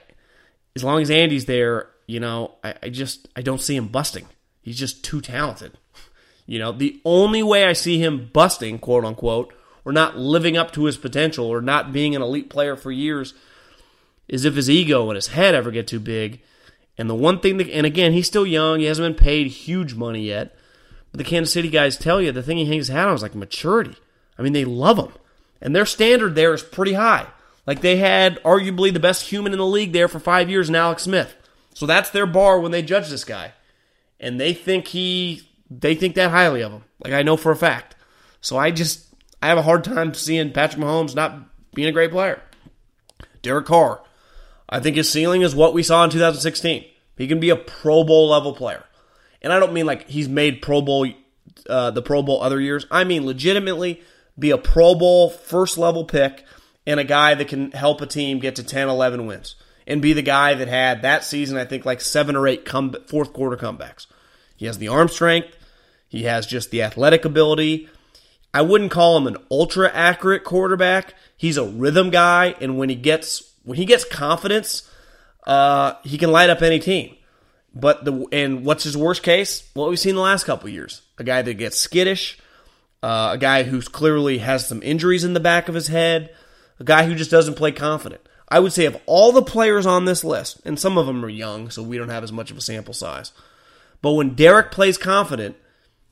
as long as Andy's there, you know, I, I just I don't see him busting. He's just too talented. You know, the only way I see him busting, quote unquote, or not living up to his potential or not being an elite player for years is if his ego and his head ever get too big. And the one thing that, and again, he's still young, he hasn't been paid huge money yet. But the Kansas City guys tell you the thing he hangs his hat on is like maturity. I mean, they love him. And their standard there is pretty high. Like they had arguably the best human in the league there for five years in Alex Smith. So that's their bar when they judge this guy. And they think he they think that highly of him. Like I know for a fact. So I just I have a hard time seeing Patrick Mahomes not being a great player. Derek Carr. I think his ceiling is what we saw in 2016. He can be a Pro Bowl level player. And I don't mean like he's made Pro Bowl uh, the Pro Bowl other years. I mean legitimately be a Pro Bowl first level pick and a guy that can help a team get to 10, 11 wins. And be the guy that had that season, I think, like seven or eight come, fourth quarter comebacks. He has the arm strength. He has just the athletic ability. I wouldn't call him an ultra accurate quarterback. He's a rhythm guy, and when he gets when he gets confidence, uh, he can light up any team. But the and what's his worst case? What we've seen the last couple years: a guy that gets skittish, uh, a guy who's clearly has some injuries in the back of his head, a guy who just doesn't play confident. I would say of all the players on this list, and some of them are young, so we don't have as much of a sample size. But when Derek plays confident,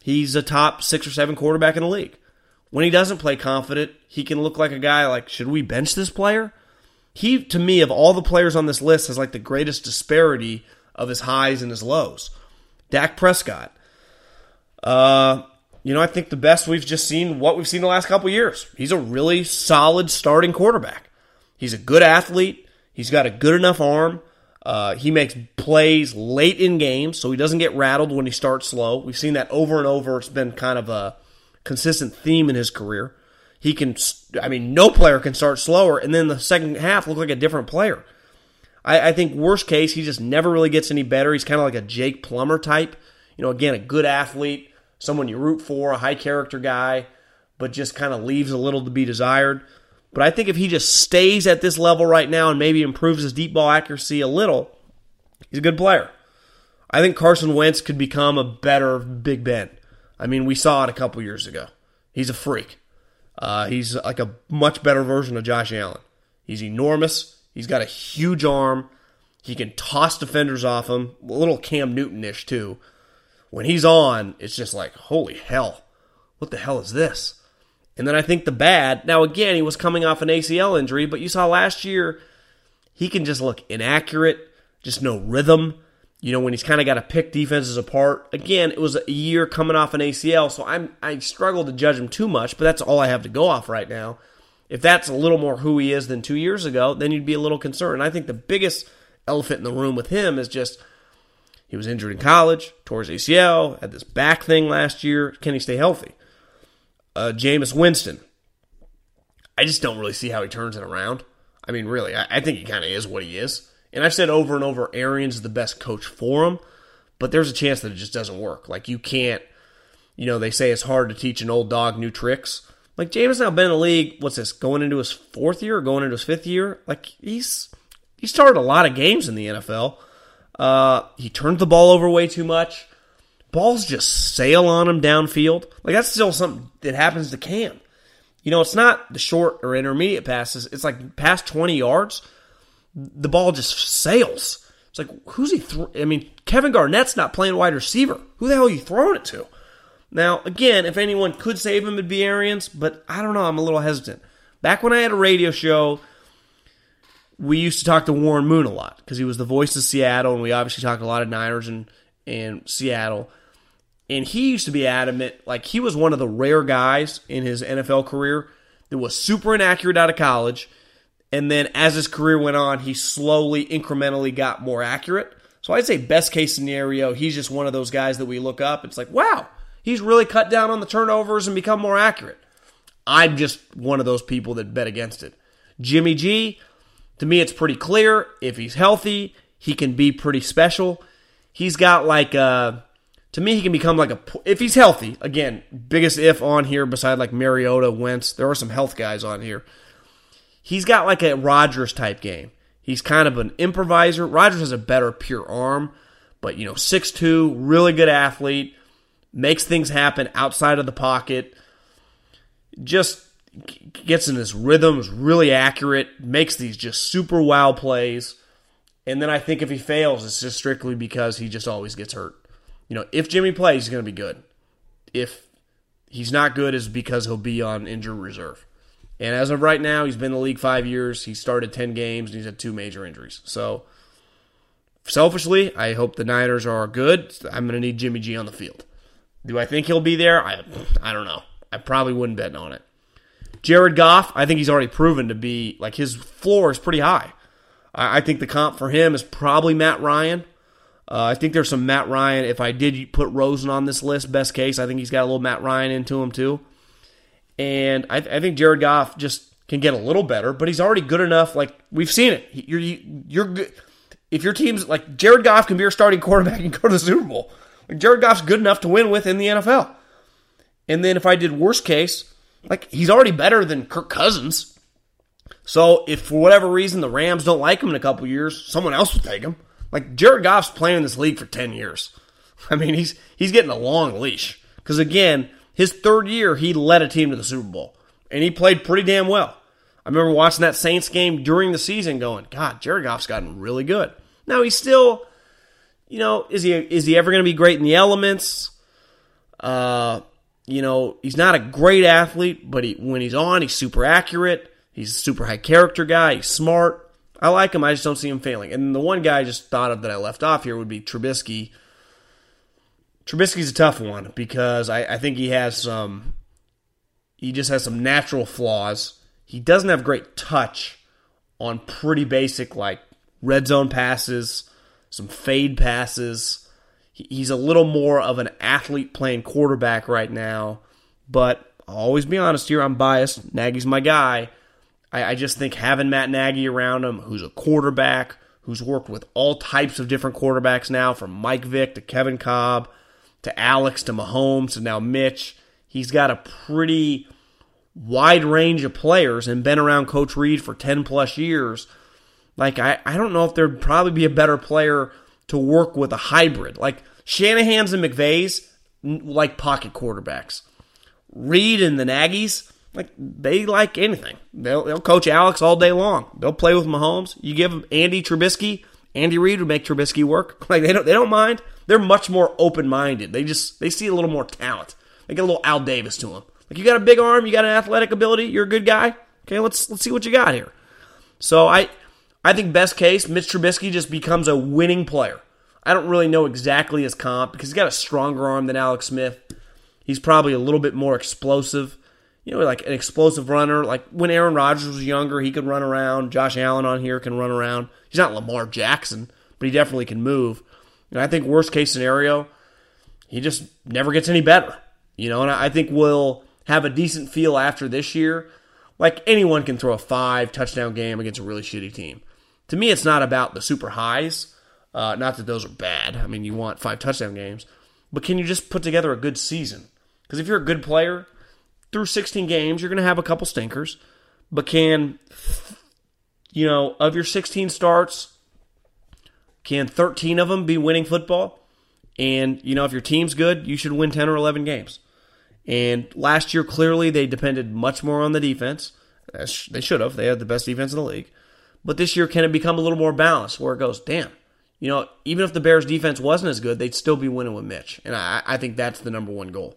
he's a top six or seven quarterback in the league. When he doesn't play confident, he can look like a guy like, should we bench this player? He, to me, of all the players on this list, has like the greatest disparity of his highs and his lows. Dak Prescott. Uh, you know, I think the best we've just seen what we've seen the last couple years. He's a really solid starting quarterback. He's a good athlete. He's got a good enough arm. Uh, he makes plays late in games, so he doesn't get rattled when he starts slow. We've seen that over and over. It's been kind of a consistent theme in his career. He can, I mean, no player can start slower and then the second half look like a different player. I, I think worst case, he just never really gets any better. He's kind of like a Jake Plummer type. You know, again, a good athlete, someone you root for, a high character guy, but just kind of leaves a little to be desired. But I think if he just stays at this level right now and maybe improves his deep ball accuracy a little, he's a good player. I think Carson Wentz could become a better Big Ben. I mean, we saw it a couple years ago. He's a freak. Uh, he's like a much better version of Josh Allen. He's enormous. He's got a huge arm. He can toss defenders off him. A little Cam Newton ish, too. When he's on, it's just like, holy hell. What the hell is this? And then I think the bad, now again, he was coming off an ACL injury, but you saw last year, he can just look inaccurate, just no rhythm. You know, when he's kind of got to pick defenses apart. Again, it was a year coming off an ACL, so I'm I struggle to judge him too much, but that's all I have to go off right now. If that's a little more who he is than two years ago, then you'd be a little concerned. I think the biggest elephant in the room with him is just he was injured in college, tore his ACL, had this back thing last year. Can he stay healthy? uh, Jameis Winston. I just don't really see how he turns it around. I mean, really, I, I think he kind of is what he is. And I've said over and over, Arians is the best coach for him, but there's a chance that it just doesn't work. Like, you can't, you know, they say it's hard to teach an old dog new tricks. Like Jameis now been in the league. What's this? Going into his fourth year, or going into his fifth year. Like he's he started a lot of games in the NFL. Uh, he turned the ball over way too much. Balls just sail on him downfield. Like that's still something that happens to Cam. You know, it's not the short or intermediate passes. It's like past 20 yards, the ball just sails. It's like, who's he? I mean, Kevin Garnett's not playing wide receiver. Who the hell are you throwing it to? Now, again, if anyone could save him, it'd be Arians, but I don't know. I'm a little hesitant. Back when I had a radio show, we used to talk to Warren Moon a lot because he was the voice of Seattle, and we obviously talked a lot of Niners and, and Seattle. And he used to be adamant, like he was one of the rare guys in his NFL career that was super inaccurate out of college. And then as his career went on, he slowly, incrementally got more accurate. So I'd say best case scenario, he's just one of those guys that we look up. It's like, wow, he's really cut down on the turnovers and become more accurate. I'm just one of those people that bet against it. Jimmy G, to me, it's pretty clear. If he's healthy, he can be pretty special. He's got like a to me, he can become like a if he's healthy. Again, biggest if on here beside like Mariota, Wentz. There are some health guys on here. He's got like a Rodgers type game. He's kind of an improviser. Rodgers has a better pure arm, but you know, six two, really good athlete, makes things happen outside of the pocket. Just gets in his rhythms, really accurate, makes these just super wild plays. And then I think if he fails, it's just strictly because he just always gets hurt you know, if Jimmy plays, he's going to be good. If he's not good, is because he'll be on injured reserve. And as of right now, he's been in the league five years. He started 10 games, and he's had two major injuries. So, selfishly, I hope the Niners are good. I'm going to need Jimmy G on the field. Do I think he'll be there? I, I don't know. I probably wouldn't bet on it. Jared Goff, I think he's already proven to be, like, his floor is pretty high. I, I think the comp for him is probably Matt Ryan. Uh, I think there's some Matt Ryan. If I did put Rosen on this list, best case, I think he's got a little Matt Ryan into him too. And I, I think Jared Goff just can get a little better, but he's already good enough. Like we've seen it. You're you're good. If your team's like Jared Goff can be your starting quarterback and go to the Super Bowl. Like Jared Goff's good enough to win with in the NFL. And then if I did worst case, like he's already better than Kirk Cousins. So if for whatever reason the Rams don't like him in a couple years, someone else will take him. Like Jared Goff's playing in this league for 10 years. I mean, he's he's getting a long leash. Because again, his third year, he led a team to the Super Bowl. And he played pretty damn well. I remember watching that Saints game during the season going, God, Jared Goff's gotten really good. Now he's still, you know, is he is he ever going to be great in the elements? Uh, you know, he's not a great athlete, but he, when he's on, he's super accurate. He's a super high character guy. He's smart. I like him. I just don't see him failing. And the one guy I just thought of that I left off here would be Trubisky. Trubisky's a tough one because I, I think he has some. He just has some natural flaws. He doesn't have great touch on pretty basic like red zone passes, some fade passes. He's a little more of an athlete playing quarterback right now. But I'll always be honest here. I'm biased. Nagy's my guy. I, I just think having Matt Nagy around him, who's a quarterback, who's worked with all types of different quarterbacks now, from Mike Vick to Kevin Kolb to Alex to Mahomes to now Mitch. He's got a pretty wide range of players and been around Coach Reid for 10 plus years. Like, I, I don't know if there'd probably be a better player to work with a hybrid. Like, Shanahan's and McVay's, like pocket quarterbacks. Reid and the Nagy's, like they like anything. They'll, they'll coach Alex all day long. They'll play with Mahomes. You give them Andy Trubisky, Andy Reid would make Trubisky work. Like they don't they don't mind. They're much more open minded. They just they see a little more talent. They get a little Al Davis to them. Like you got a big arm, you got an athletic ability, you're a good guy. Okay, let's let's see what you got here. So I I think best case, Mitch Trubisky just becomes a winning player. I don't really know exactly his comp because he's got a stronger arm than Alex Smith. He's probably a little bit more explosive you know, like an explosive runner. Like when Aaron Rodgers was younger, he could run around. Josh Allen on here can run around. He's not Lamar Jackson, but he definitely can move. And I think worst case scenario, he just never gets any better. You know, and I think we'll have a decent feel after this year. Like anyone can throw a five touchdown game against a really shitty team. To me, it's not about the super highs. Uh, not that those are bad. I mean, you want five touchdown games, but can you just put together a good season? Because if you're a good player, through 16 games, you're going to have a couple stinkers, but can, you know, of your 16 starts, can 13 of them be winning football? And, you know, if your team's good, you should win 10 or 11 games. And last year, clearly, they depended much more on the defense. They should have. They had the best defense in the league. But this year, can it become a little more balanced where it goes, damn, you know, even if the Bears' defense wasn't as good, they'd still be winning with Mitch. And I, I think that's the number one goal.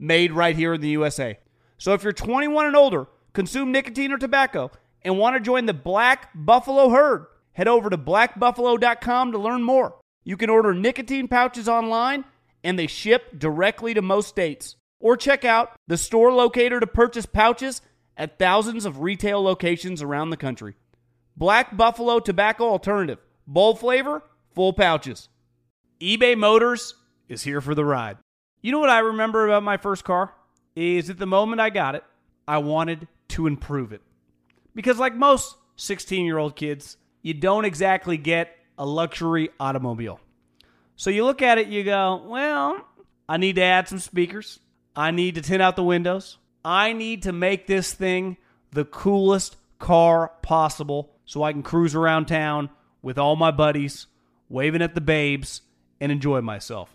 made right here in the USA. So if you're 21 and older, consume nicotine or tobacco, and want to join the Black Buffalo herd, head over to blackbuffalo.com to learn more. You can order nicotine pouches online, and they ship directly to most states. Or check out the store locator to purchase pouches at thousands of retail locations around the country. Black Buffalo Tobacco Alternative. Bold flavor, full pouches. eBay Motors is here for the ride. You know what I remember about my first car? Is at the moment I got it, I wanted to improve it. Because, like most 16 year old kids, you don't exactly get a luxury automobile. So you look at it, you go, well, I need to add some speakers. I need to tint out the windows. I need to make this thing the coolest car possible so I can cruise around town with all my buddies, waving at the babes, and enjoy myself.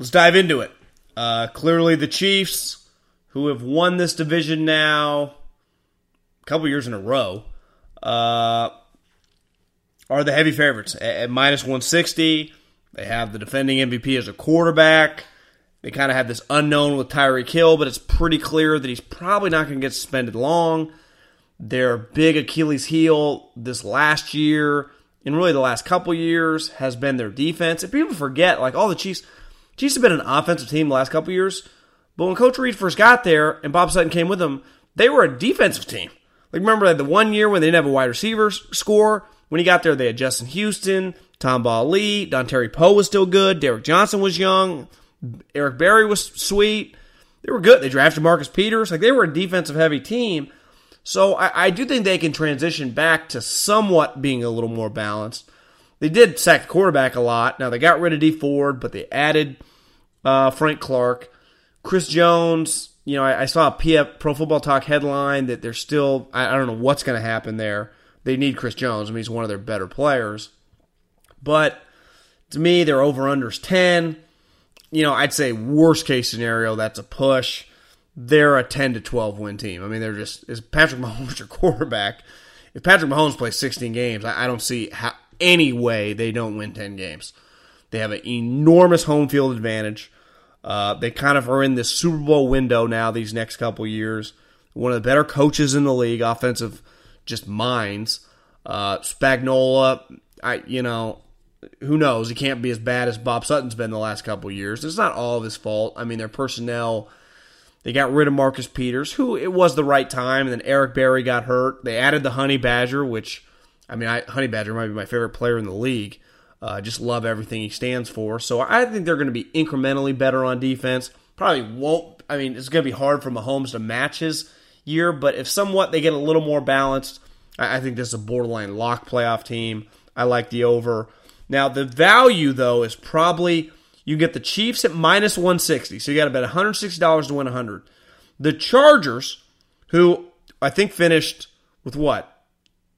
Let's dive into it. Uh, clearly, the Chiefs, who have won this division now a couple years in a row, uh, are the heavy favorites at, at minus 160. They have the defending MVP as a quarterback. They kind of have this unknown with Tyreek Hill, but it's pretty clear that he's probably not going to get suspended long. Their big Achilles heel this last year, and really the last couple years, has been their defense. And people forget, like all the Chiefs, Chiefs have been an offensive team the last couple years. But when Coach Reid first got there and Bob Sutton came with them, they were a defensive team. Like remember that the one year when they didn't have a wide receiver score. When he got there, they had Justin Houston, Tamba Dontari Poe was still good, Derrick Johnson was young, Eric Berry was sweet. They were good. They drafted Marcus Peters. Like they were a defensive heavy team. So I, I do think they can transition back to somewhat being a little more balanced. They did sack the quarterback a lot. Now they got rid of Dee Ford, but they added uh, Frank Clark, Chris Jones. You know, I, I saw a PF Pro Football Talk headline that they're still. I, I don't know what's going to happen there. They need Chris Jones. I mean, he's one of their better players. But to me, their over unders ten. You know, I'd say worst case scenario, that's a push. They're a ten to twelve win team. I mean, they're just is Patrick Mahomes your quarterback. If Patrick Mahomes plays sixteen games, I, I don't see how any way they don't win ten games. They have an enormous home field advantage. Uh, they kind of are in this Super Bowl window now. These next couple years, one of the better coaches in the league, offensive just minds. Uh, Spagnuolo, I you know, who knows? He can't be as bad as Bob Sutton's been the last couple years. It's not all of his fault. I mean, their personnel. They got rid of Marcus Peters, who it was the right time, and then Eric Berry got hurt. They added the Honey Badger, which, I mean, I, Honey Badger might be my favorite player in the league. Uh, I just love everything he stands for. So I think they're going to be incrementally better on defense. Probably won't. I mean, it's going to be hard for Mahomes to match his year, but if somewhat they get a little more balanced, I think this is a borderline lock playoff team. I like the over. Now, the value, though, is probably you get the Chiefs at minus 160. So you got to bet $160 to win 100 The Chargers, who I think finished with what?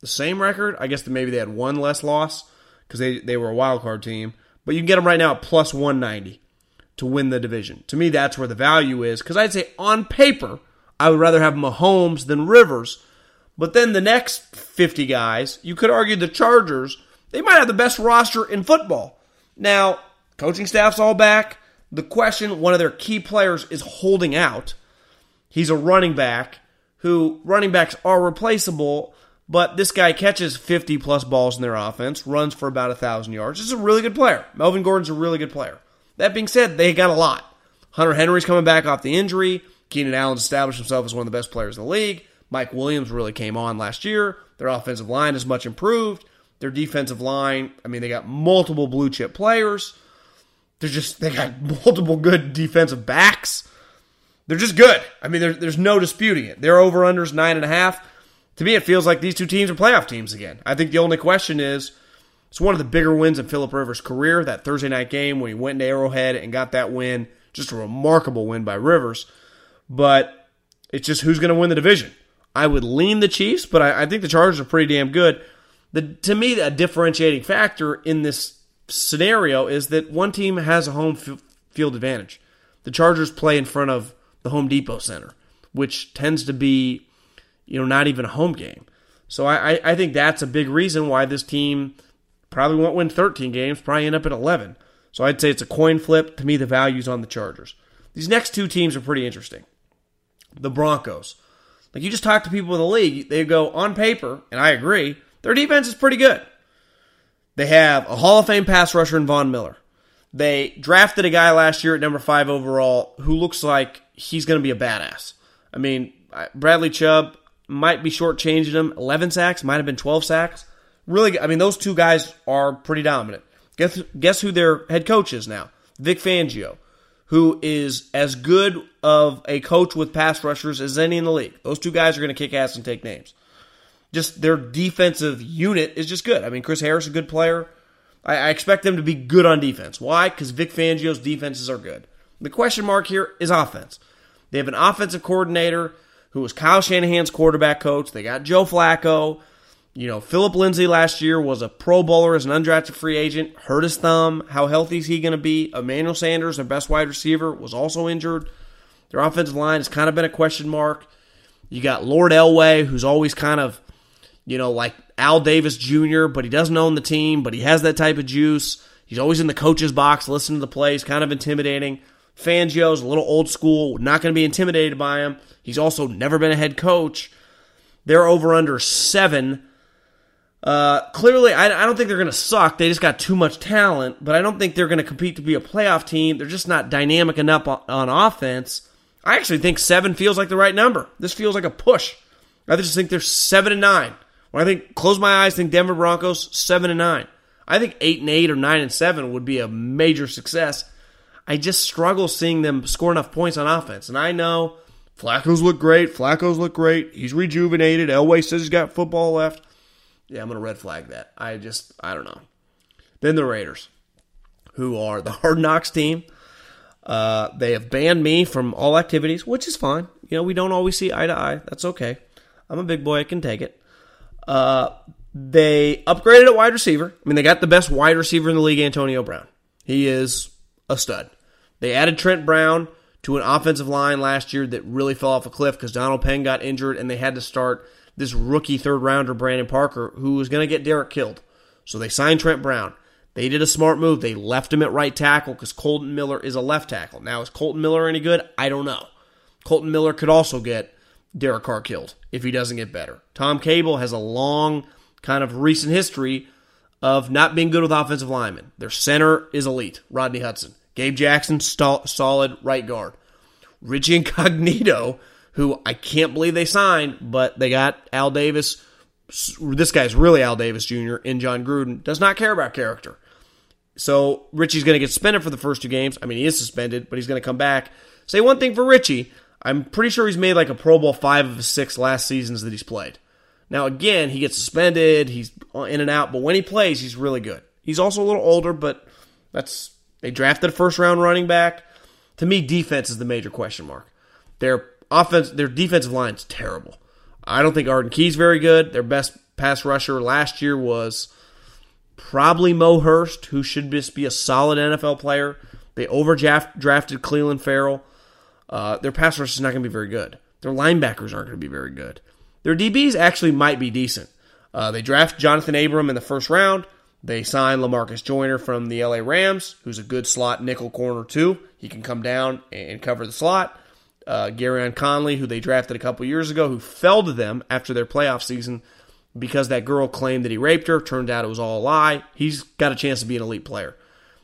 The same record? I guess that maybe they had one less loss because they, they were a wild card team. But you can get them right now at plus 190 to win the division. To me, that's where the value is because I'd say on paper, I would rather have Mahomes than Rivers but then the next 50 guys, you could argue the Chargers, they might have the best roster in football. Now, coaching staff's all back. The question, one of their key players is holding out. He's a running back who running backs are replaceable, but this guy catches 50 plus balls in their offense, runs for about 1,000 yards. This is a really good player. Melvin Gordon's a really good player. That being said, they got a lot. Hunter Henry's coming back off the injury. Keenan Allen's established himself as one of the best players in the league. Mike Williams really came on last year. Their offensive line is much improved. Their defensive line, I mean, they got multiple blue chip players. They're just they got multiple good defensive backs. They're just good. I mean, there, there's no disputing it. Their over under unders nine and a half. To me, it feels like these two teams are playoff teams again. I think the only question is it's one of the bigger wins in Philip Rivers' career. That Thursday night game when he went to Arrowhead and got that win, just a remarkable win by Rivers. But it's just who's going to win the division. I would lean the Chiefs, but I, I think the Chargers are pretty damn good. The, to me, a differentiating factor in this scenario is that one team has a home f- field advantage. The Chargers play in front of the Home Depot Center, which tends to be, you know, not even a home game. So I, I think that's a big reason why this team probably won't win 13 games, probably end up at 11. So I'd say it's a coin flip. To me, the value's on the Chargers. These next two teams are pretty interesting. The Broncos. Like you just talk to people in the league, they go on paper, and I agree, their defense is pretty good. They have a Hall of Fame pass rusher in Von Miller. They drafted a guy last year at number five overall who looks like he's going to be a badass. I mean, Bradley Chubb might be shortchanging him. 11 sacks, might have been 12 sacks. Really, I mean, those two guys are pretty dominant. Guess, guess who their head coach is now? Vic Fangio who is as good of a coach with pass rushers as any in the league. Those two guys are going to kick ass and take names. Just their defensive unit is just good. I mean, Chris Harris is a good player. I, I expect them to be good on defense. Why? Because Vic Fangio's defenses are good. The question mark here is offense. They have an offensive coordinator who was Kyle Shanahan's quarterback coach. They got Joe Flacco. You know, Philip Lindsay last year was a Pro Bowler as an undrafted free agent, hurt his thumb. How healthy is he going to be? Emmanuel Sanders, their best wide receiver, was also injured. Their offensive line has kind of been a question mark. You got Lord Elway, who's always kind of, you know, like Al Davis Jr., but he doesn't own the team, but he has that type of juice. He's always in the coach's box, listening to the plays, kind of intimidating. Fangio's a little old school, not going to be intimidated by him. He's also never been a head coach. They're over under seven uh, clearly, I, I, don't think they're going to suck. They just got too much talent, but I don't think they're going to compete to be a playoff team. They're just not dynamic enough on, on, offense. I actually think seven feels like the right number. This feels like a push. I just think they're seven and nine. When I think close my eyes, think Denver Broncos seven and nine. I think eight and eight or nine and seven would be a major success. I just struggle seeing them score enough points on offense. And I know Flacco's look great. Flacco's look great. He's rejuvenated. Elway says he's got football left. Yeah, I'm gonna red flag that. I just I don't know. Then the Raiders, who are the hard knocks team. Uh, they have banned me from all activities, which is fine. You know, we don't always see eye to eye. That's okay. I'm a big boy. I can take it. Uh, they upgraded at wide receiver. I mean, they got the best wide receiver in the league, Antonio Brown. He is a stud. They added Trent Brown to an offensive line last year that really fell off a cliff because Donald Penn got injured and they had to start this rookie third rounder, Brandon Parker, who was going to get Derek killed. So they signed Trent Brown. They did a smart move. They left him at right tackle because Colton Miller is a left tackle. Now, is Colton Miller any good? I don't know. Colton Miller could also get Derek Carr killed if he doesn't get better. Tom Cable has a long kind of recent history of not being good with offensive linemen. Their center is elite, Rodney Hudson. Gabe Jackson, solid right guard. Richie Incognito, who I can't believe they signed, but they got Al Davis. This guy's really Al Davis Jr. and Jon Gruden does not care about character. So Richie's going to get suspended for the first two games. I mean, he is suspended, but he's going to come back. Say one thing for Richie. I'm pretty sure he's made like a Pro Bowl five of his six last seasons that he's played. Now, again, he gets suspended, he's in and out, but when he plays, he's really good. He's also a little older, but that's they drafted a first round running back. To me, defense is the major question mark. Their offense, their defensive line is terrible. I don't think Arden Key's very good. Their best pass rusher last year was probably Mo Hurst, who should just be a solid NFL player. They overdrafted Clelin Ferrell. Uh, their pass rush is not going to be very good. Their linebackers aren't going to be very good. Their DBs actually might be decent. Uh, they draft Johnathan Abram in the first round. They sign Lamarcus Joyner from the LA Rams, who's a good slot nickel corner too. He can come down and cover the slot. Uh, Gareon Conley, who they drafted a couple years ago, who fell to them after their playoff season because that girl claimed that he raped her. Turned out it was all a lie. He's got a chance to be an elite player.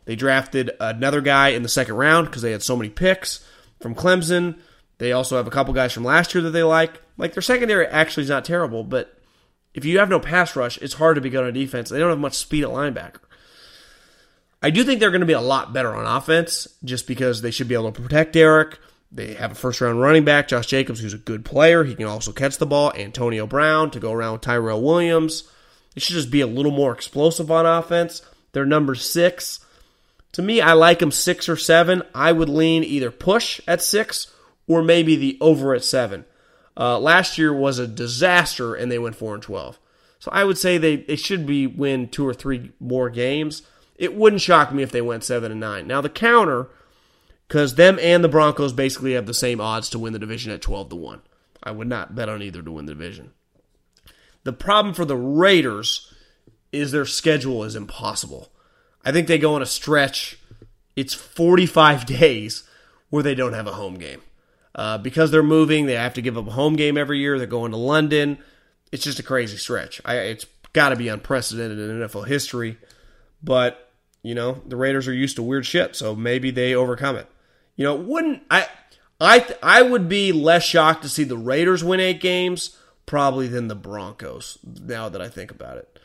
They drafted another guy in the second round because they had so many picks from Clemson. They also have a couple guys from last year that they like. Like their secondary actually is not terrible, but if you have no pass rush, it's hard to be good on defense. They don't have much speed at linebacker. I do think they're going to be a lot better on offense just because they should be able to protect Derek. They have a first round running back, Josh Jacobs, who's a good player. He can also catch the ball. Antonio Brown to go around with Tyrell Williams. They should just be a little more explosive on offense. They're number six. To me, I like them six or seven. I would lean either push at six or maybe the over at seven. Uh, last year was a disaster, and they went four and twelve. So I would say they, they should be win two or three more games. It wouldn't shock me if they went seven and nine. Now the counter, because them and the Broncos basically have the same odds to win the division at twelve to one. I would not bet on either to win the division. The problem for the Raiders is their schedule is impossible. I think they go on a stretch. It's 45 days where they don't have a home game. Uh, because they're moving, they have to give up a home game every year. They're going to London. It's just a crazy stretch. I, it's got to be unprecedented in NFL history. But you know, the Raiders are used to weird shit, so maybe they overcome it. You know, wouldn't I? I I would be less shocked to see the Raiders win eight games probably than the Broncos. Now that I think about it,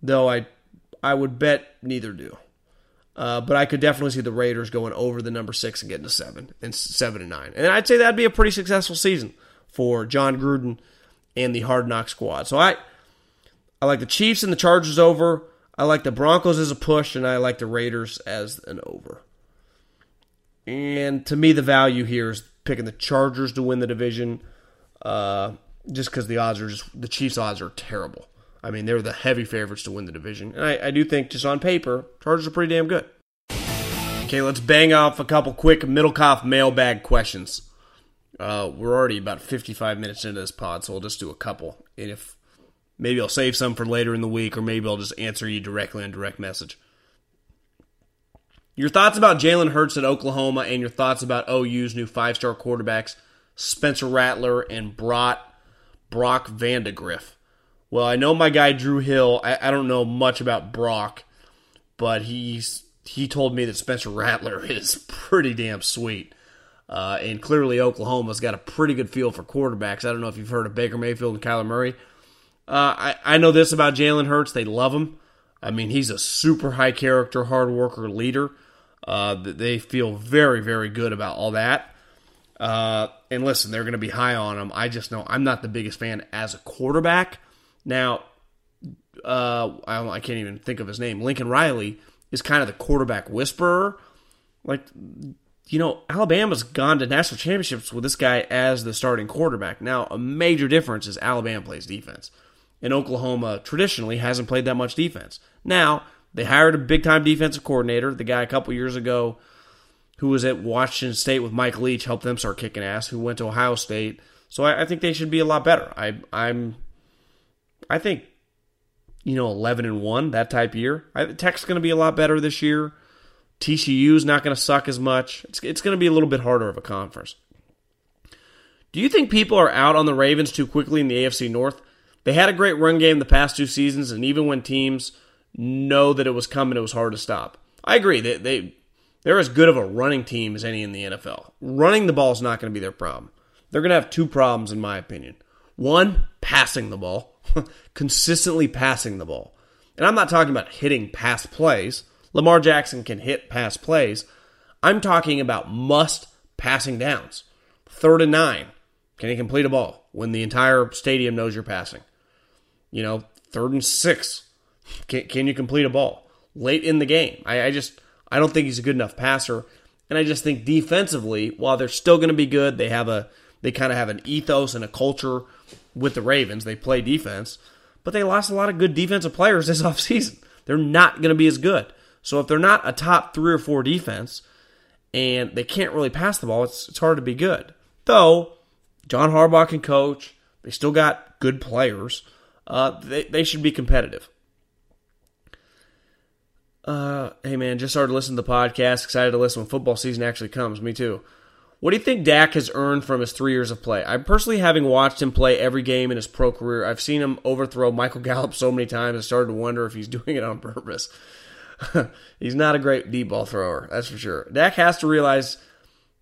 though, I I would bet neither do. Uh, but I could definitely see the Raiders going over the number six and getting to seven and seven and nine, and I'd say that'd be a pretty successful season for Jon Gruden and the Hard Knock squad. So I, I like the Chiefs and the Chargers over. I like the Broncos as a push, and I like the Raiders as an over. And to me, the value here is picking the Chargers to win the division, uh, just because the odds are just the Chiefs' odds are terrible. I mean, they're the heavy favorites to win the division. And I, I do think, just on paper, Chargers are pretty damn good. Okay, let's bang off a couple quick Middlekauff mailbag questions. Uh, we're already about 55 minutes into this pod, so we'll just do a couple. And if maybe I'll save some for later in the week, or maybe I'll just answer you directly on direct message. Your thoughts about Jalen Hurts at Oklahoma, and your thoughts about OU's new five-star quarterbacks Spencer Rattler and Brock Brock Vandagriff. Well, I know my guy Drew Hill. I, I don't know much about Brock, but he's he told me that Spencer Rattler is pretty damn sweet. Uh, and clearly, Oklahoma's got a pretty good feel for quarterbacks. I don't know if you've heard of Baker Mayfield and Kyler Murray. Uh, I, I know this about Jalen Hurts. They love him. I mean, he's a super high character, hard worker, leader. Uh, they feel very, very good about all that. Uh, and listen, they're going to be high on him. I just know I'm not the biggest fan as a quarterback. Now, uh, I, I can't even think of his name. Lincoln Riley is kind of the quarterback whisperer. Like, you know, Alabama's gone to national championships with this guy as the starting quarterback. Now, a major difference is Alabama plays defense. And Oklahoma traditionally hasn't played that much defense. Now, they hired a big time defensive coordinator, the guy a couple years ago who was at Washington State with Mike Leach, helped them start kicking ass, who went to Ohio State. So I, I think they should be a lot better. I I'm I think you know, 11 and 1, that type of year. I, Tech's going to be a lot better this year. TCU's not going to suck as much. It's, it's going to be a little bit harder of a conference. Do you think people are out on the Ravens too quickly in the AFC North? They had a great run game the past two seasons, and even when teams know that it was coming, it was hard to stop. I agree. They, they, they're as good of a running team as any in the NFL. Running the ball is not going to be their problem. They're going to have two problems, in my opinion. One, passing the ball. consistently passing the ball. And I'm not talking about hitting pass plays. Lamar Jackson can hit pass plays. I'm talking about must passing downs. Third and nine. Can he complete a ball when the entire stadium knows you're passing? You know, third and six. Can, can you complete a ball late in the game? I, I just I don't think he's a good enough passer. And I just think defensively, while they're still going to be good, they have a they kind of have an ethos and a culture with the Ravens. They play defense, but they lost a lot of good defensive players this offseason. They're not going to be as good. So if they're not a top three or four defense and they can't really pass the ball, it's, it's hard to be good. Though John Harbaugh can coach, they still got good players. Uh, they, they should be competitive. Uh, hey man, just started listening to the podcast. Excited to listen when football season actually comes. Me too. What do you think Dak has earned from his three years of play? I'm personally having watched him play every game in his pro career. I've seen him overthrow Michael Gallup so many times. I started to wonder if he's doing it on purpose. he's not a great deep ball thrower, that's for sure. Dak has to realize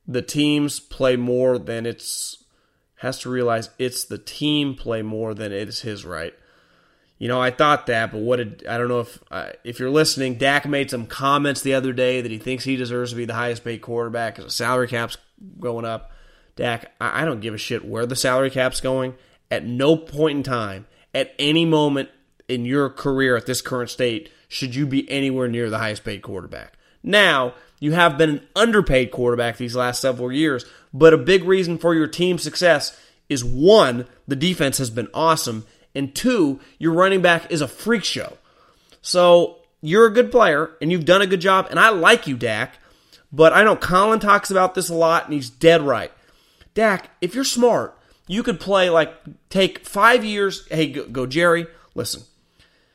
the teams play more than it's has to realize it's the team play more than it is his right. You know, I thought that, but what did I don't know if uh, if you're listening. Dak made some comments the other day that he thinks he deserves to be the highest paid quarterback because the salary cap's going up. Dak, I, I don't give a shit where the salary cap's going. At no point in time, at any moment in your career at this current state, should you be anywhere near the highest paid quarterback. Now, you have been an underpaid quarterback these last several years, but a big reason for your team's success is one, the defense has been awesome, and two, your running back is a freak show. So you're a good player and you've done a good job, and I like you, Dak. But I know Colin talks about this a lot, and he's dead right. Dak, if you're smart, you could play like take five years. Hey, go, go Jerry, listen,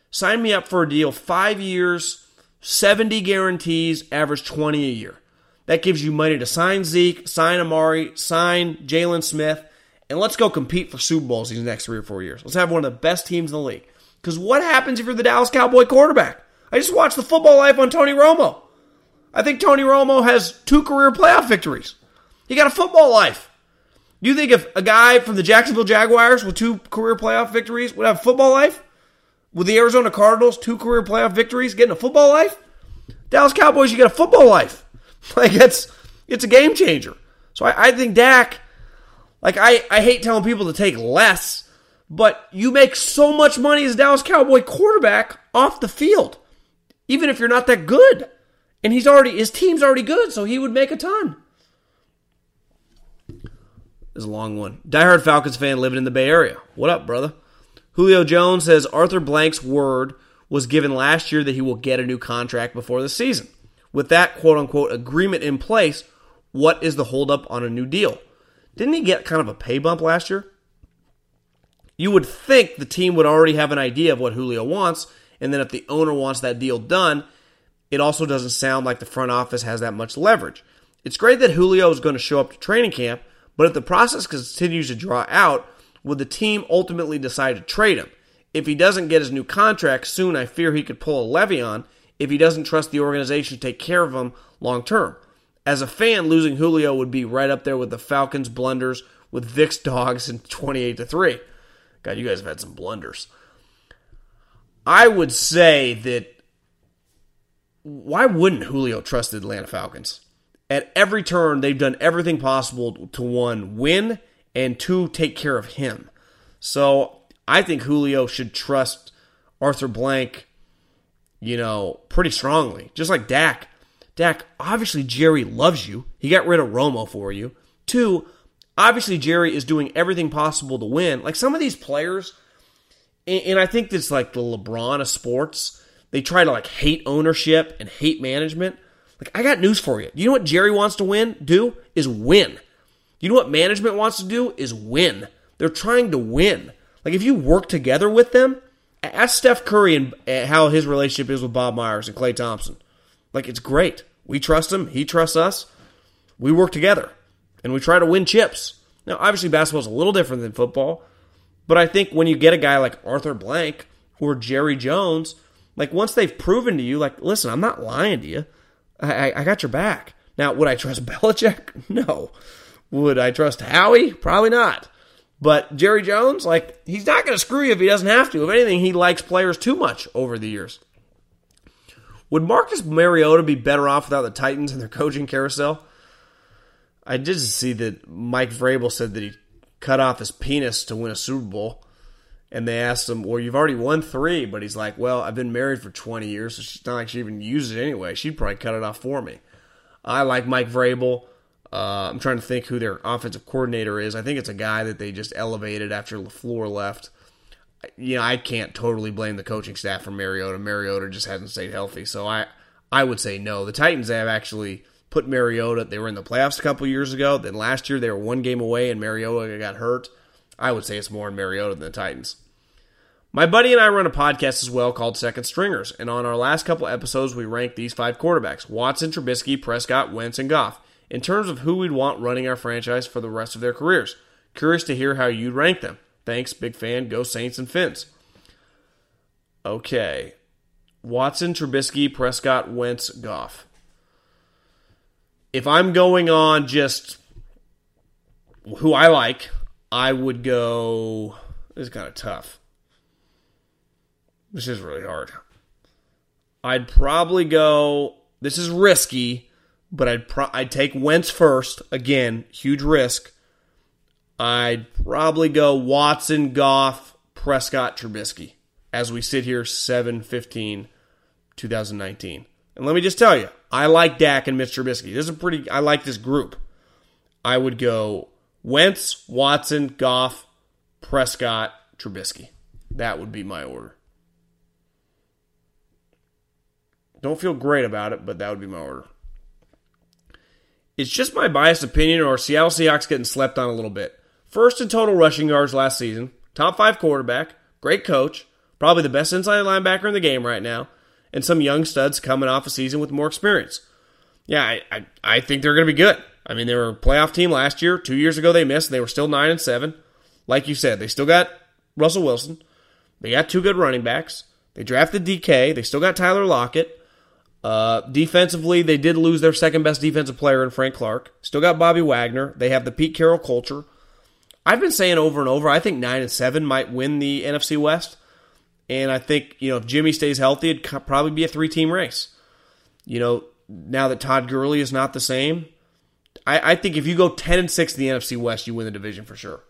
sign me up for a deal, five years, 70 guarantees, average 20 a year. That gives you money to sign Zeke, sign Amari, sign Jaylon Smith, and let's go compete for Super Bowls these next three or four years. Let's have one of the best teams in the league. Because what happens if you're the Dallas Cowboy quarterback? I just watched the football life on Tony Romo. I think Tony Romo has two career playoff victories. He got a football life. You think if a guy from the Jacksonville Jaguars with two career playoff victories would have football life? With the Arizona Cardinals, two career playoff victories, getting a football life? Dallas Cowboys, you get a football life. Like it's it's a game changer. So I, I think Dak, like I, I hate telling people to take less, but you make so much money as Dallas Cowboy quarterback off the field, even if you're not that good. And he's already his team's already good, so he would make a ton. This is a long one. Diehard Falcons fan living in the Bay Area. What up, brother? Julio Jones says Arthur Blank's word was given last year that he will get a new contract before the season. With that quote unquote agreement in place, what is the holdup on a new deal? Didn't he get kind of a pay bump last year? You would think the team would already have an idea of what Julio wants, and then if the owner wants that deal done, it also doesn't sound like the front office has that much leverage. It's great that Julio is going to show up to training camp, but if the process continues to draw out, would the team ultimately decide to trade him? If he doesn't get his new contract soon, I fear he could pull a Le'Veon if he doesn't trust the organization to take care of him long term. As a fan, losing Julio would be right up there with the Falcons' blunders with Vick's dogs in 28 to 3. God, you guys have had some blunders. I would say that why wouldn't Julio trust the Atlanta Falcons? At every turn, they've done everything possible to one, win, and two, take care of him. So I think Julio should trust Arthur Blank, you know, pretty strongly. Just like Dak. Dak, obviously Jerry loves you. He got rid of Romo for you. Two, obviously Jerry is doing everything possible to win. Like some of these players, and I think this like the LeBron of sports, they try to like hate ownership and hate management. Like I got news for you. You know what Jerry wants to win? Do is win. You know what management wants to do is win. They're trying to win. Like if you work together with them, ask Steph Curry and how his relationship is with Bob Myers and Klay Thompson. Like it's great. We trust him. He trusts us. We work together and we try to win chips. Now, obviously, basketball is a little different than football, but I think when you get a guy like Arthur Blank or Jerry Jones, like once they've proven to you, like, listen, I'm not lying to you. I, I, I got your back. Now, would I trust Belichick? No. Would I trust Howie? Probably not. But Jerry Jones, like, he's not going to screw you if he doesn't have to. If anything, he likes players too much over the years. Would Marcus Mariota be better off without the Titans and their coaching carousel? I did see that Mike Vrabel said that he cut off his penis to win a Super Bowl. And they asked him, Well, you've already won three. But he's like, Well, I've been married for 20 years, so she's not like she even used it anyway. She'd probably cut it off for me. I like Mike Vrabel. Uh, I'm trying to think who their offensive coordinator is. I think it's a guy that they just elevated after LaFleur left. You know, I can't totally blame the coaching staff for Mariota. Mariota just hasn't stayed healthy. So I, I would say no. The Titans have actually put Mariota. They were in the playoffs a couple years ago. Then last year they were one game away and Mariota got hurt. I would say it's more in Mariota than the Titans. My buddy and I run a podcast as well called Second Stringers, and on our last couple episodes, we ranked these five quarterbacks Watson, Trubisky, Prescott, Wentz, and Goff in terms of who we'd want running our franchise for the rest of their careers. Curious to hear how you'd rank them. Thanks, big fan. Go Saints and Fins. Okay. Watson, Trubisky, Prescott, Wentz, Goff. If I'm going on just who I like, I would go. This is kind of tough. This is really hard. I'd probably go. This is risky, but I'd pro- I'd take Wentz first. Again, huge risk. I'd probably go Watson, Goff, Prescott, Trubisky as we sit here 7 15 2019. And let me just tell you, I like Dak and Mitch Trubisky. This is a pretty I like this group. I would go Wentz, Watson, Goff, Prescott, Trubisky. That would be my order. Don't feel great about it, but that would be my order. It's just my biased opinion, or Seattle Seahawks getting slept on a little bit. First in total rushing yards last season, top five quarterback, great coach, probably the best inside linebacker in the game right now, and some young studs coming off a season with more experience. Yeah, I, I, I think they're going to be good. I mean, they were a playoff team last year. Two years ago, they missed. And they were still nine and seven. Like you said, they still got Russell Wilson. They got two good running backs. They drafted DK. They still got Tyler Lockett. Uh, defensively, they did lose their second best defensive player in Frank Clark. Still got Bobby Wagner. They have the Pete Carroll culture. I've been saying over and over, I think nine and seven might win the NFC West. And I think, you know, if Jimmy stays healthy, it'd probably be a three team race. You know, now that Todd Gurley is not the same, I, I, think if you go 10 and 6 in the NFC West, you win the division for sure.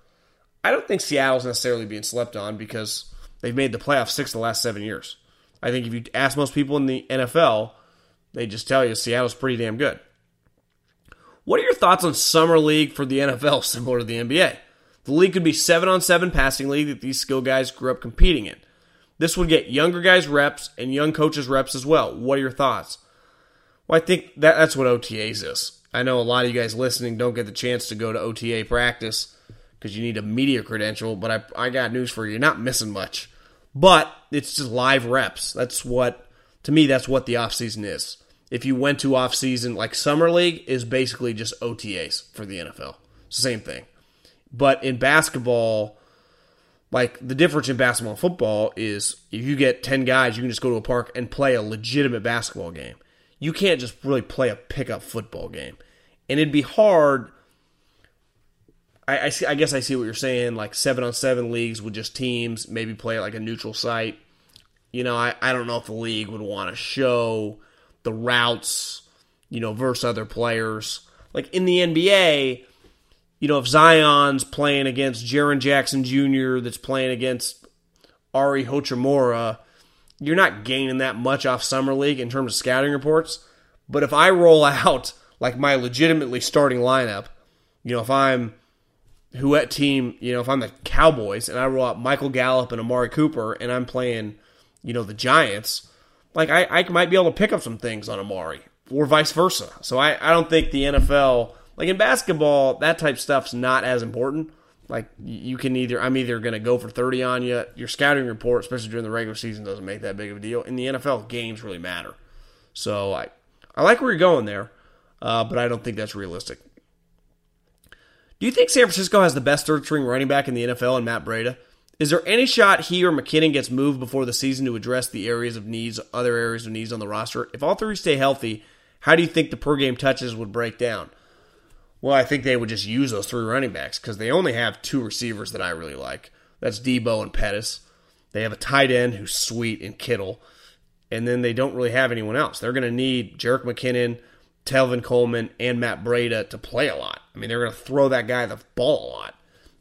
I don't think Seattle's necessarily being slept on because they've made the playoffs six of the last seven years. I think if you ask most people in the NFL, they just tell you Seattle's pretty damn good. What are your thoughts on Summer League for the NFL, similar to the NBA? The league could be 7 on 7 passing league that these skill guys grew up competing in. This would get younger guys reps and young coaches reps as well. What are your thoughts? Well, I think that, that's what OTAs is. I know a lot of you guys listening don't get the chance to go to OTA practice because you need a media credential, but I, I got news for you. You're not missing much. But it's just live reps. That's what, to me, that's what the offseason is. If you went to offseason, like Summer League is basically just OTAs for the NFL. Same thing. But in basketball, like the difference in basketball and football is if you get 10 guys, you can just go to a park and play a legitimate basketball game. you can't just really play a pickup football game. And it'd be hard. I, I, see, I guess I see what you're saying. Like seven on seven leagues with just teams, maybe play like a neutral site. You know, I, I don't know if the league would want to show the routes, you know, versus other players. Like in the NBA, you know, if Zion's playing against Jaren Jackson Jr., that's playing against Ari Hachimura, you're not gaining that much off Summer League in terms of scouting reports. But if I roll out like my legitimately starting lineup, you know, if I'm who at team, you know, if I'm the Cowboys and I roll out Michael Gallup and Amari Cooper and I'm playing, you know, the Giants, like I, I might be able to pick up some things on Amari or vice versa. So I, I don't think the NFL, like in basketball, that type stuff's not as important. Like you can either I'm either going to go for 30 on you. Your scouting report, especially during the regular season, doesn't make that big of a deal. In the NFL, games really matter. So I I like where you're going there, uh, but I don't think that's realistic. Do you think San Francisco has the best third string running back in the NFL in Matt Breida? Is there any shot he or McKinnon gets moved before the season to address the areas of needs, other areas of needs on the roster? If all three stay healthy, how do you think the per game touches would break down? Well, I think they would just use those three running backs because they only have two receivers that I really like. That's Deebo and Pettis. They have a tight end who's sweet in Kittle, and then they don't really have anyone else. They're going to need Jerick McKinnon, Tevin Coleman, and Matt Breida to play a lot. I mean, they're going to throw that guy the ball a lot.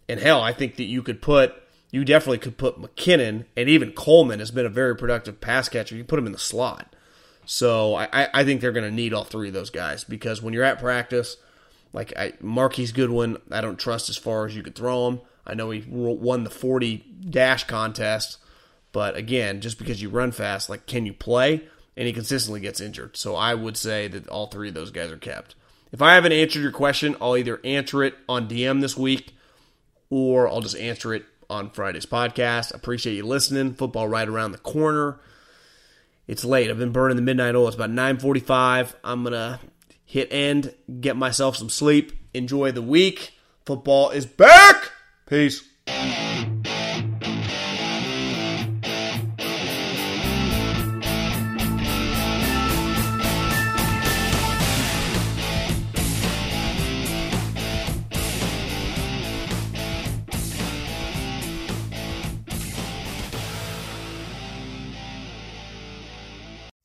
And hell, I think that you could put, you definitely could put McKinnon, and even Coleman has been a very productive pass catcher. You put him in the slot. So I, I think they're going to need all three of those guys because when you're at practice, like I, Marquise Goodwin, I don't trust as far as you could throw him. I know he won the 40 dash contest, but again, just because you run fast, like can you play? And he consistently gets injured. So I would say that all three of those guys are kept. If I haven't answered your question, I'll either answer it on DM this week or I'll just answer it on Friday's podcast. Appreciate you listening. Football right around the corner. It's late. I've been burning the midnight oil. It's about 9:45. I'm gonna hit end, get myself some sleep, enjoy the week. Football is back. Peace.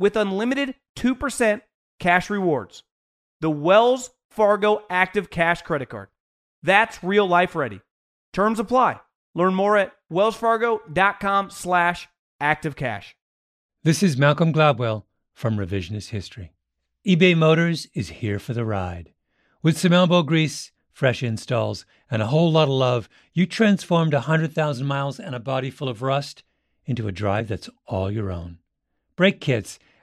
with unlimited 2% cash rewards. The Wells Fargo Active Cash Credit Card. That's real life ready. Terms apply. Learn more at wellsfargo.com slash activecash. This is Malcolm Gladwell from Revisionist History. eBay Motors is here for the ride. With some elbow grease, fresh installs, and a whole lot of love, you transformed a 100,000 miles and a body full of rust into a drive that's all your own. Brake kits,